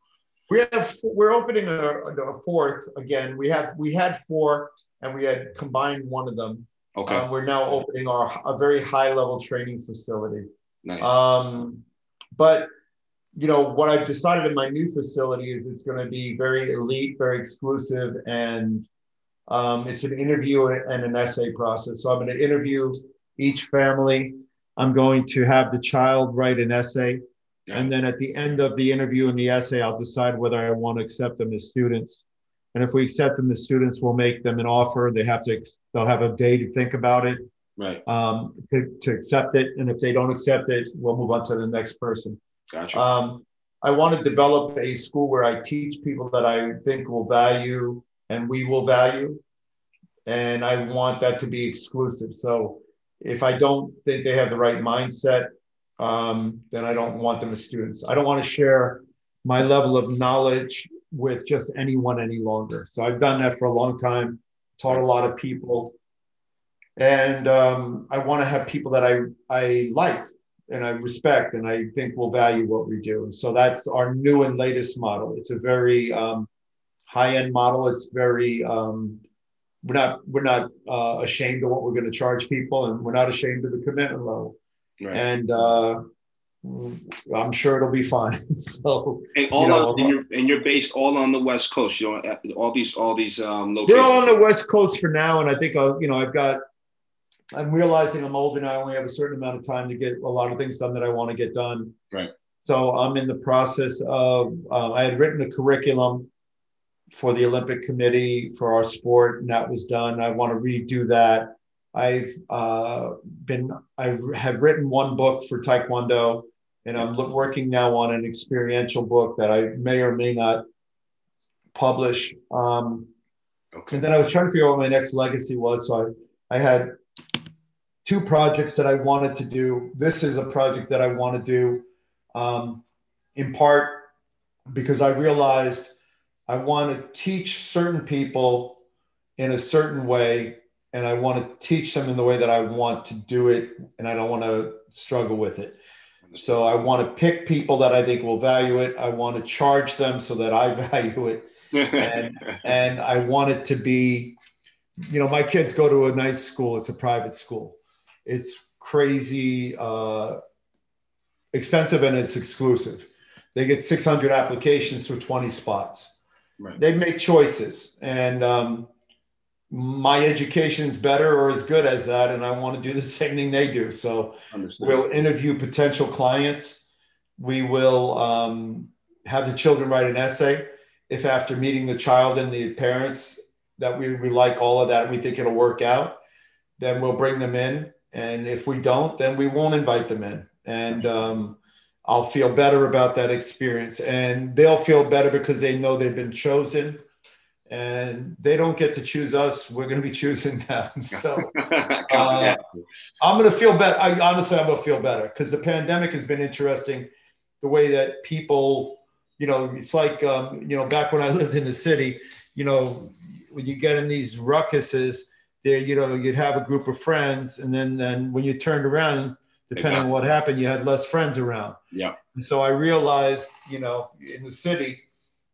We have, we're opening a, a fourth again. We have, we had four and we had combined one of them. Okay. Um, we're now opening our, a very high level training facility. Nice. Um, but you know what I've decided in my new facility is it's going to be very elite, very exclusive, and um, it's an interview and an essay process. So I'm going to interview each family. I'm going to have the child write an essay. Yeah. And then at the end of the interview and the essay, I'll decide whether I want to accept them as students. And if we accept them as students, we'll make them an offer. They have to, they'll have a day to think about it, right? Um, to, to accept it. And if they don't accept it, we'll move on to the next person. Gotcha. Um, I want to develop a school where I teach people that I think will value and we will value. And I want that to be exclusive. So if I don't think they have the right mindset, um, then I don't want them as students. I don't want to share my level of knowledge with just anyone any longer. So I've done that for a long time, taught a lot of people. And um, I want to have people that I, I like and I respect and I think will value what we do. And so that's our new and latest model. It's a very um, high end model. It's very um, we're not we're not uh, ashamed of what we're going to charge people, and we're not ashamed of the commitment level. Right. And uh, I'm sure it'll be fine. so and all you know, on, and you're and you're based all on the West Coast. You know, all these all these um, locations. We're all on the West Coast for now, and I think I'll, you know I've got. I'm realizing I'm old and I only have a certain amount of time to get a lot of things done that I want to get done. Right. So I'm in the process of. Uh, I had written a curriculum for the Olympic Committee for our sport, and that was done. I want to redo that. I've uh, been I have written one book for Taekwondo, and I'm working now on an experiential book that I may or may not publish. Um, okay. And then I was trying to figure out what my next legacy was, so I, I had two projects that I wanted to do. This is a project that I want to do, um, in part because I realized I want to teach certain people in a certain way, and I want to teach them in the way that I want to do it, and I don't want to struggle with it. So I want to pick people that I think will value it. I want to charge them so that I value it, and, and I want it to be, you know, my kids go to a nice school. It's a private school. It's crazy uh, expensive and it's exclusive. They get 600 applications for 20 spots. Right. They make choices, and um, my education's better or as good as that, and I want to do the same thing they do. So Understood. we'll interview potential clients. We will um, have the children write an essay. If after meeting the child and the parents that we, we like all of that, we think it'll work out, then we'll bring them in. And if we don't, then we won't invite them in. And um, I'll feel better about that experience. And they'll feel better because they know they've been chosen and they don't get to choose us. We're going to be choosing them. So uh, I'm going to feel better. I honestly, I'm going to feel better because the pandemic has been interesting. The way that people, you know, it's like, um, you know, back when I lived in the city, you know, when you get in these ruckuses, there, you know, you'd have a group of friends, and then then when you turned around, depending on what happened, you had less friends around. Yeah. And so I realized, you know, in the city,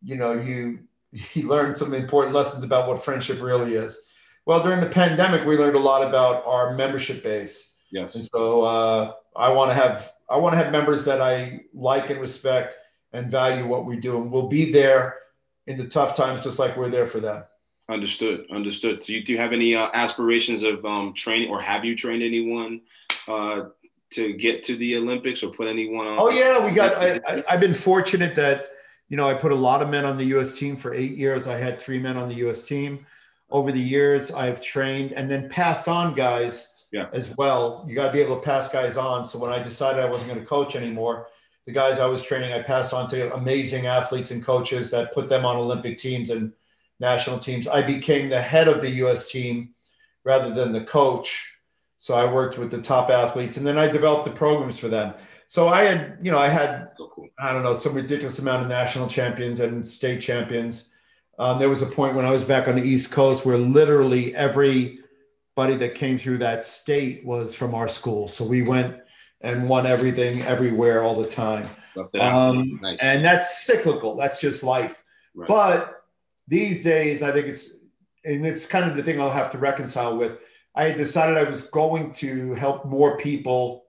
you know, you he learned some important lessons about what friendship really is. Well, during the pandemic, we learned a lot about our membership base. Yes. And so uh, I want to have I want to have members that I like and respect and value what we do, and we'll be there in the tough times, just like we're there for them. Understood. Understood. Do you, do you have any uh, aspirations of um, training, or have you trained anyone uh, to get to the Olympics, or put anyone on? Oh yeah, we got. I, I've been fortunate that you know, I put a lot of men on the U.S. team for eight years. I had three men on the U.S. team. Over the years, I've trained and then passed on guys yeah. as well. You got to be able to pass guys on. So when I decided I wasn't going to coach anymore, the guys I was training, I passed on to amazing athletes and coaches that put them on Olympic teams and national teams. I became the head of the U.S. team rather than the coach. So I worked with the top athletes and then I developed the programs for them. So I had, you know, I had, I don't know, some ridiculous amount of national champions and state champions. Um, there was a point when I was back on the East Coast where literally everybody that came through that state was from our school. So we went and won everything everywhere all the time. Um, nice. And that's cyclical. That's just life. Right. But these days, I think it's, and it's kind of the thing I'll have to reconcile with. I decided I was going to help more people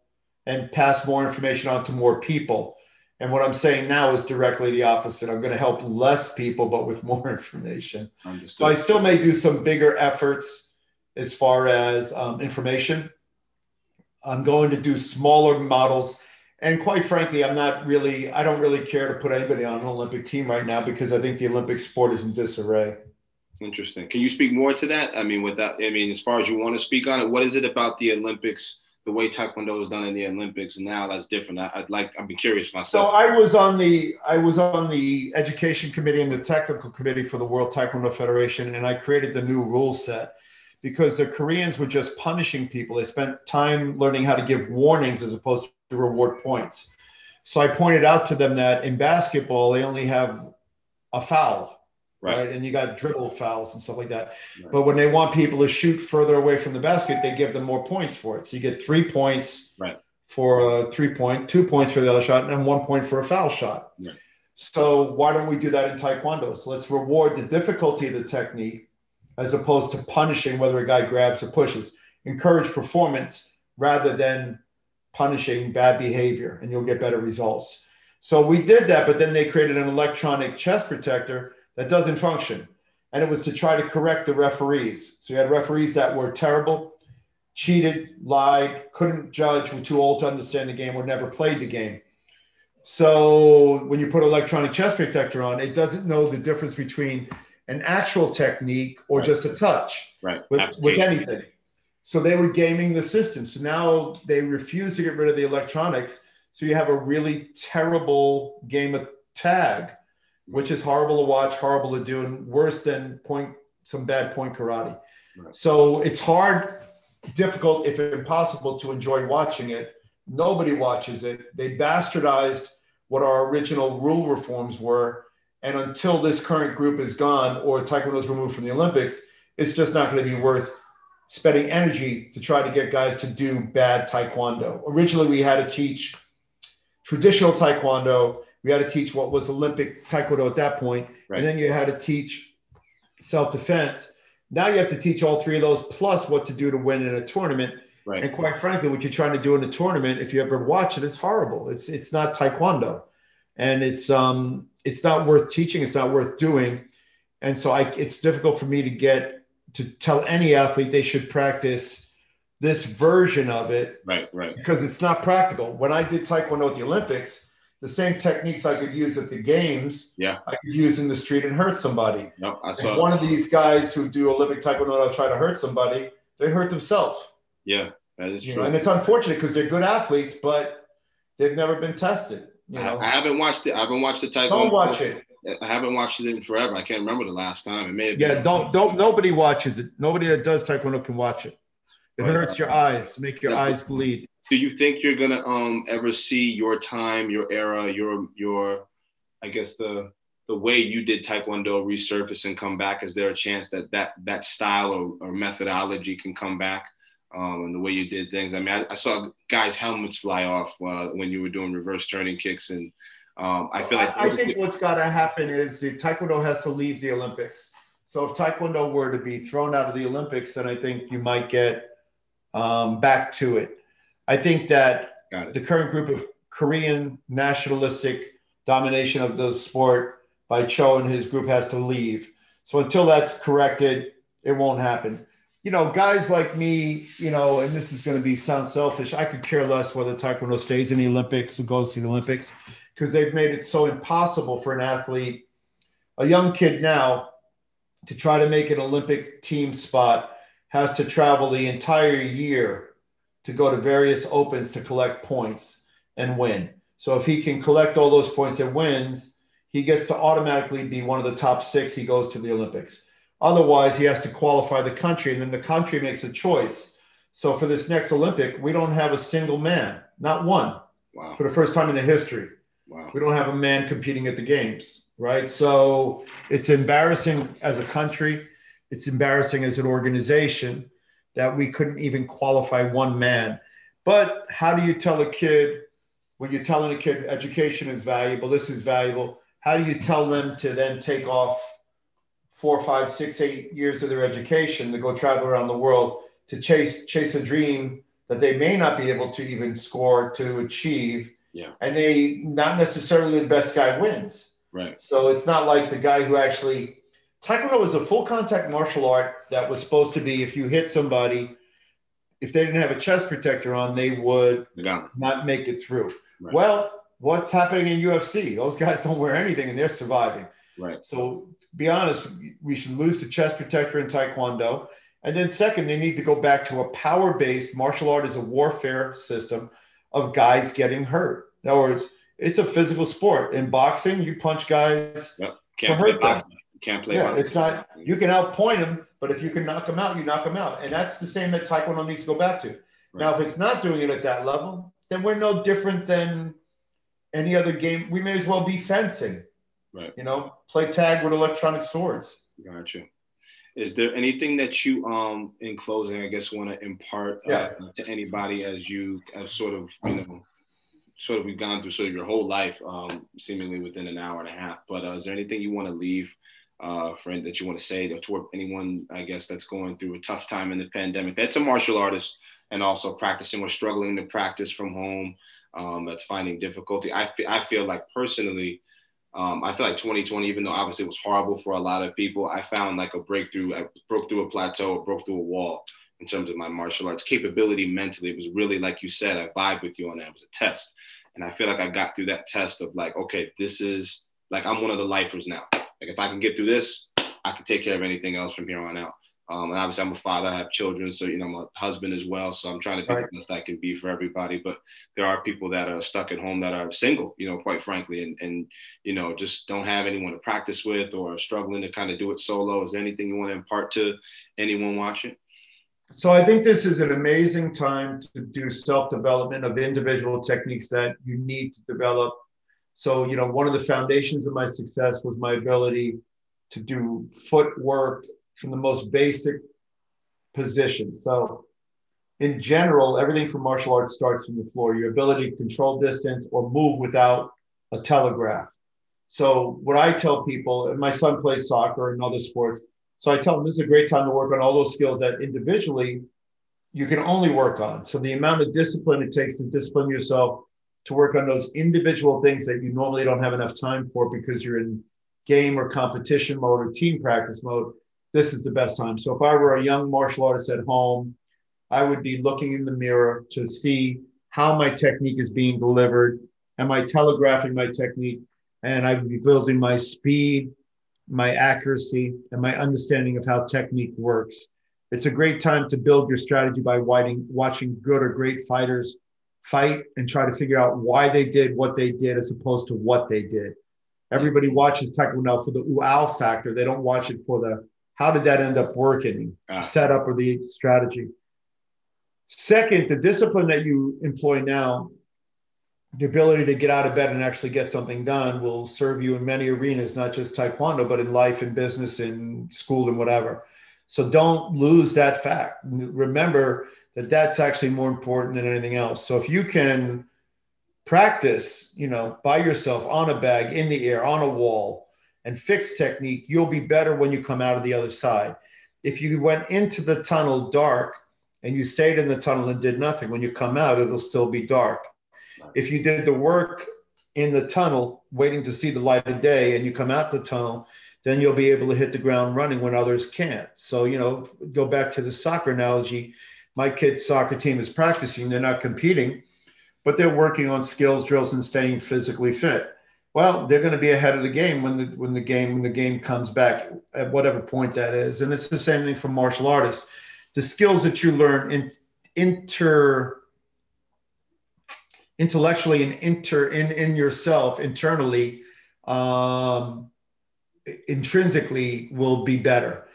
and pass more information on to more people. And what I'm saying now is directly the opposite. I'm going to help less people, but with more information. Understood. So I still may do some bigger efforts as far as um, information. I'm going to do smaller models. And quite frankly, I'm not really, I don't really care to put anybody on an Olympic team right now because I think the Olympic sport is in disarray. Interesting. Can you speak more to that? I mean, with that, I mean, as far as you want to speak on it, what is it about the Olympics? the way Taekwondo is done in the Olympics now that's different. I, would like, I'd be curious myself. So I was on the, I was on the education committee and the technical committee for the World Taekwondo Federation, and I created the new rule set because the Koreans were just punishing people. They spent time learning how to give warnings as opposed to reward points. So I pointed out to them that in basketball, they only have a foul right. right? And you got dribble fouls and stuff like that. Right. But when they want people to shoot further away from the basket, they give them more points for it. So you get three points right. for a three point, two points for the other shot, and one point for a foul shot. So why don't we do that in Taekwondo? So let's reward the difficulty of the technique as opposed to punishing whether a guy grabs or pushes. Encourage performance rather than punishing bad behavior, and you'll get better results. So we did that, but then they created an electronic chest protector that doesn't function. And it was to try to correct the referees. So you had referees that were terrible, cheated, lied, couldn't judge, were too old to understand the game, or never played the game. So when you put electronic chest protector on, it doesn't know the difference between an actual technique or right. just a touch right. with, with anything. So they were gaming the system. So now they refuse to get rid of the electronics. So you have a really terrible game of tag which is horrible to watch, horrible to do, and worse than point some bad point karate. Right. So it's hard, difficult, if impossible, to enjoy watching it. Nobody watches it. They bastardized what our original rule reforms were. And until this current group is gone or Taekwondo is removed from the Olympics, it's just not going to be worth spending energy to try to get guys to do bad Taekwondo. Originally, we had to teach traditional Taekwondo we had to teach what was Olympic Taekwondo at that point, right. and then you had to teach self defense. Now you have to teach all three of those plus what to do to win in a tournament. Right. And quite frankly, what you're trying to do in a tournament, if you ever watch it, it's horrible. It's it's not Taekwondo, and it's um it's not worth teaching. It's not worth doing, and so I it's difficult for me to get to tell any athlete they should practice this version of it. Right, right. Because it's not practical. When I did Taekwondo at the Olympics, the same techniques I could use at the games, yeah, I could use in the street and hurt somebody. No, I saw one of these guys who do Olympic Taekwondo try to hurt somebody, they hurt themselves. Yeah, that is you true. Know, and it's unfortunate because they're good athletes, but they've never been tested. You know? I, I haven't watched it. I haven't watched the Taekwondo. Don't watch it. I haven't watched it in forever. I can't remember the last time. It may have yeah. Been. Don't don't. Nobody watches it. Nobody that does Taekwondo can watch it. It right. hurts your eyes, make your yeah. eyes bleed. Do you think you're gonna um ever see your time, your era, your your, I guess the the way you did Taekwondo resurface and come back? Is there a chance that that that style or, or methodology can come back? Um, and the way you did things. I mean, I, I saw guys' helmets fly off uh, when you were doing reverse turning kicks and um, I feel like I, I think what's got to happen is the Taekwondo has to leave the Olympics. So if Taekwondo were to be thrown out of the Olympics, then I think you might get um, back to it. I think that the current group of Korean nationalistic domination of the sport by Cho and his group has to leave. So until that's corrected, it won't happen. You know, guys like me, you know, and this is going to be sound selfish. I could care less whether Taekwondo stays in the Olympics or goes to the Olympics because they've made it so impossible for an athlete, a young kid now, to try to make an Olympic team spot has to travel the entire year to go to various opens to collect points and win. So if he can collect all those points and wins, he gets to automatically be one of the top six. He goes to the Olympics. Otherwise, he has to qualify the country, and then the country makes a choice. So for this next Olympic, we don't have a single man, not one, wow. for the first time in the history. Wow. We don't have a man competing at the games, right? So it's embarrassing as a country. It's embarrassing as an organization that we couldn't even qualify one man. But how do you tell a kid when you're telling a kid education is valuable, this is valuable? How do you tell them to then take off four, five, six, eight years of their education to go travel around the world to chase chase a dream that they may not be able to even score to achieve yeah. And they not necessarily the best guy wins. Right. So it's not like the guy who actually Taekwondo was a full contact martial art that was supposed to be if you hit somebody, if they didn't have a chest protector on, they would not make it through. Right. Well, what's happening in UFC? Those guys don't wear anything and they're surviving. Right. So be honest, we should lose the chest protector in Taekwondo. And then second, they need to go back to a power-based martial art as a warfare system of guys getting hurt. In other words, it's a physical sport. In boxing, you punch guys yep. Can't to hurt them. Can't play. Yeah, it's not. You can outpoint them, but if you can knock them out, you knock them out, and that's the same that Taekwondo needs to go back to. Right. Now, if it's not doing it at that level, then we're no different than any other game. We may as well be fencing. Right. You know, play tag with electronic swords. Gotcha. Is there anything that you, um, in closing, I guess, want to impart uh, yeah. to anybody as you, as sort of, you know, sort of we've gone through sort of your whole life, um, seemingly within an hour and a half. But uh, is there anything you want to leave, uh, friend, that you want to say to toward anyone, I guess, that's going through a tough time in the pandemic? That's a martial artist and also practicing or struggling to practice from home. Um, that's finding difficulty. I, f- I feel like personally, um, I feel like 2020, even though obviously it was horrible for a lot of people, I found like a breakthrough. I broke through a plateau, broke through a wall in terms of my martial arts capability mentally. It was really, like you said, I vibe with you on that. It was a test. And I feel like I got through that test of like, okay, this is like, I'm one of the lifers now. Like, if I can get through this, I can take care of anything else from here on out. Um, and obviously, I'm a father. I have children, so you know, I'm a husband as well. So I'm trying to be right. the best I can be for everybody. But there are people that are stuck at home that are single, you know, quite frankly, and and you know, just don't have anyone to practice with or struggling to kind of do it solo. Is there anything you want to impart to anyone watching? So I think this is an amazing time to do self-development of individual techniques that you need to develop. So you know, one of the foundations of my success was my ability to do footwork from the most basic position. So, in general, everything from martial arts starts from the floor. Your ability to control distance or move without a telegraph. So, what I tell people, and my son plays soccer and other sports, so I tell them this is a great time to work on all those skills that individually you can only work on. So, the amount of discipline it takes to discipline yourself to work on those individual things that you normally don't have enough time for because you're in game or competition mode or team practice mode this is the best time. So if I were a young martial artist at home, I would be looking in the mirror to see how my technique is being delivered. Am I telegraphing my technique? And I would be building my speed, my accuracy, and my understanding of how technique works. It's a great time to build your strategy by watching good or great fighters fight and try to figure out why they did what they did as opposed to what they did. Everybody watches Taekwondo for the wow factor. They don't watch it for the how did that end up working, ah. setup or the strategy. Second, the discipline that you employ now, the ability to get out of bed and actually get something done will serve you in many arenas, not just Taekwondo, but in life and business and school and whatever. So don't lose that fact. Remember that that's actually more important than anything else. So if you can practice, you know, by yourself on a bag, in the air, on a wall, and fix technique, you'll be better when you come out of the other side. If you went into the tunnel dark and you stayed in the tunnel and did nothing, when you come out, it'll still be dark. If you did the work in the tunnel, waiting to see the light of day, and you come out the tunnel, then you'll be able to hit the ground running when others can't. So, you know, go back to the soccer analogy. My kid's soccer team is practicing, they're not competing, but they're working on skills drills and staying physically fit well, they're going to be ahead of the game when the when the game when the game comes back at whatever point that is. And it's the same thing for martial artists. The skills that you learn in inter intellectually and inter in in yourself internally um, intrinsically will be better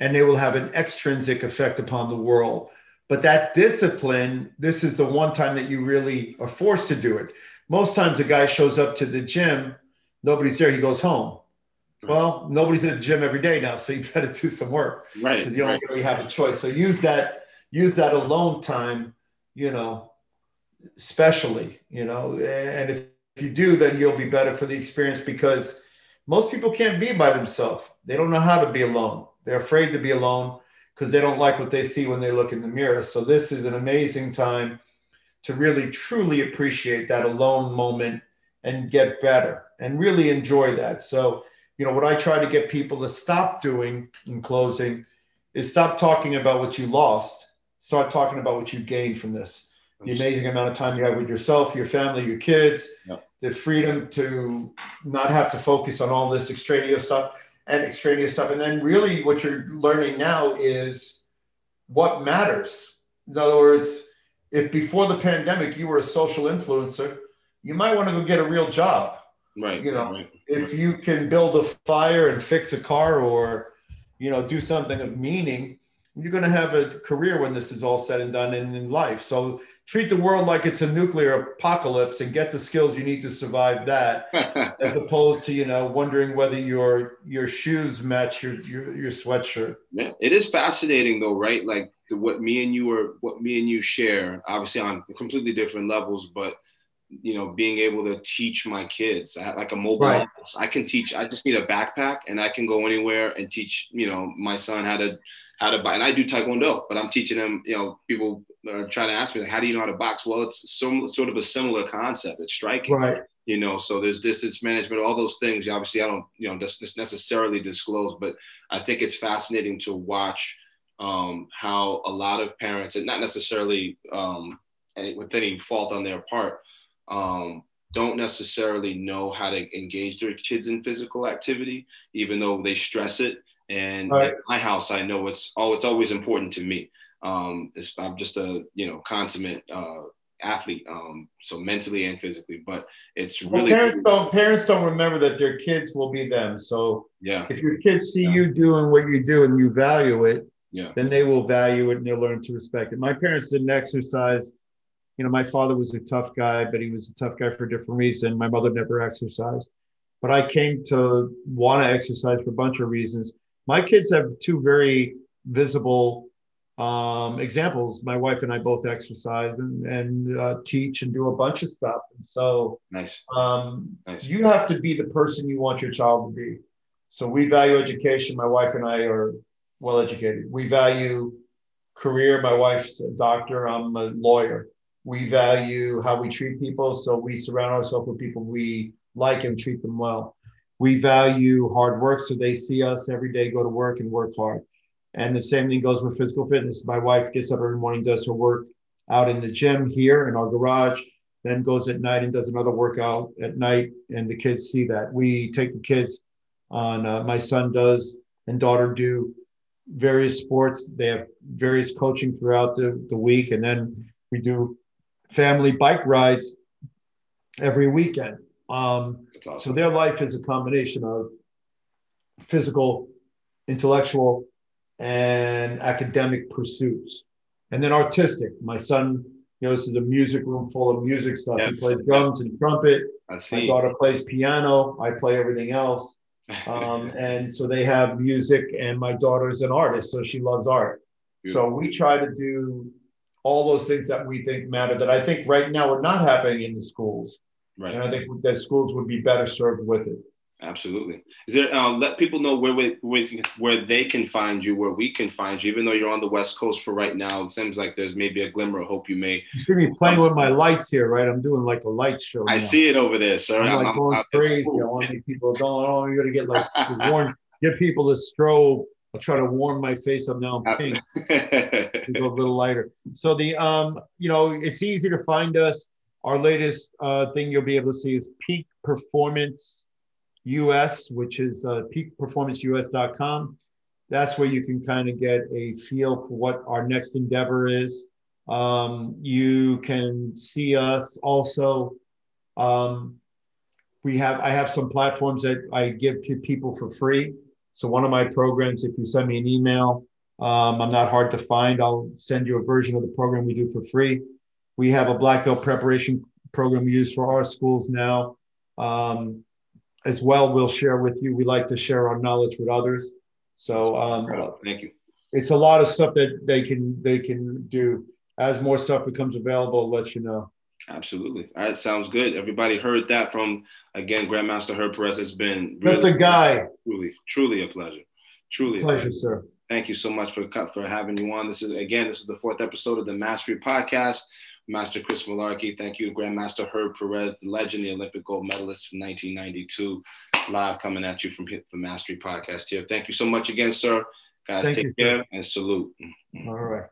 and they will have an extrinsic effect upon the world but that discipline this is the one time that you really are forced to do it most times a guy shows up to the gym, nobody's there, he goes home. Well, nobody's at the gym every day now, so you better do some work, right? Because you don't right. really have a choice. So use that use that alone time, you know, specially, you know, and if, if you do, then you'll be better for the experience because most people can't be by themselves. They don't know how to be alone. They're afraid to be alone because they don't like what they see when they look in the mirror. So this is an amazing time to really truly appreciate that alone moment and get better and really enjoy that. So, you know, what I try to get people to stop doing in closing is stop talking about what you lost, start talking about what you gained from this. The amazing amount of time you have with yourself, your family, your kids, yep. the freedom to not have to focus on all this extraneous stuff and extraneous stuff. And then really what you're learning now is what matters. In other words, if before the pandemic you were a social influencer, you might want to go get a real job. Right. You know, right. if you can build a fire and fix a car or, you know, do something of meaning, you're going to have a career when this is all said and done in, in life. So treat the world like it's a nuclear apocalypse and get the skills you need to survive that, as opposed to you know wondering whether your your shoes match your your, your sweatshirt. Yeah, it is fascinating though, right? Like the, what me and you are, what me and you share, obviously on completely different levels, but you know, being able to teach my kids I, like a mobile, right. I can teach. I just need a backpack and I can go anywhere and teach. You know, my son how to how to buy, and I do taekwondo, but I'm teaching them. You know, people are trying to ask me, how do you know how to box? Well, it's some sort of a similar concept. It's striking. Right. You know, so there's distance management, all those things. Obviously, I don't, you know, just necessarily disclose, but I think it's fascinating to watch um, how a lot of parents, and not necessarily um, with any fault on their part, um, don't necessarily know how to engage their kids in physical activity, even though they stress it. And right. in my house, I know it's oh, it's always important to me. Um, I'm just a you know consummate uh, athlete, um, so mentally and physically. But it's really well, parents don't parents don't remember that their kids will be them. So yeah, if your kids see yeah. you doing what you do and you value it, yeah. then they will value it and they'll learn to respect it. My parents didn't exercise. You know, my father was a tough guy, but he was a tough guy for a different reason. My mother never exercised. But I came to want to exercise for a bunch of reasons. My kids have two very visible um, examples. My wife and I both exercise and, and uh, teach and do a bunch of stuff. And so nice. Um, nice. you have to be the person you want your child to be. So we value education. My wife and I are well educated. We value career. My wife's a doctor, I'm a lawyer. We value how we treat people. So we surround ourselves with people we like and treat them well. we value hard work, so they see us every day go to work and work hard. And the same thing goes with physical fitness. My wife gets up every morning, does her work out in the gym here in our garage, then goes at night and does another workout at night, and the kids see that. We take the kids on. Uh, my son does and daughter do various sports. They have various coaching throughout the, the week, and then we do family bike rides every weekend. Um, awesome. So their life is a combination of physical, intellectual, and academic pursuits, and then artistic. My son, you know, this is a music room full of music stuff. He plays drums and trumpet. I see. My daughter plays piano. I play everything else. Um, and so they have music, and my daughter's an artist, so she loves art. Beautiful. So we try to do all those things that we think matter that I think right now are not happening in the schools. Right. And I think that schools would be better served with it. Absolutely. Is there uh, let people know where, where where they can find you, where we can find you, even though you're on the West Coast for right now. It seems like there's maybe a glimmer of hope you may. You're be playing um, with my lights here, right? I'm doing like a light show. I now. see it over there, sir. I'm, like I'm, going I'm, crazy. Cool. I want to people going. Oh, you got to get like to warn, get people to strobe. I'll try to warm my face up now. I'm pink. go a little lighter. So the um, you know, it's easy to find us. Our latest uh, thing you'll be able to see is Peak Performance US, which is uh, peakperformanceus.com. That's where you can kind of get a feel for what our next endeavor is. Um, you can see us also. Um, we have I have some platforms that I give to people for free. So one of my programs, if you send me an email, um, I'm not hard to find. I'll send you a version of the program we do for free. We have a black belt preparation program used for our schools now. Um, as well we'll share with you. We like to share our knowledge with others. So um, thank you. It's a lot of stuff that they can they can do. As more stuff becomes available, I'll let you know. Absolutely. All right, sounds good. Everybody heard that from again Grandmaster Herb Perez. It's been really, a guy. Truly, truly a pleasure. Truly, pleasure, pleasure, sir. Thank you so much for for having you on. This is again, this is the fourth episode of the Mastery Podcast. Master Chris Malarkey. Thank you, Grandmaster Herb Perez, the legend, the Olympic gold medalist from 1992, live coming at you from Hit the Mastery podcast here. Thank you so much again, sir. Guys, Thank take you, care sir. and salute. All right.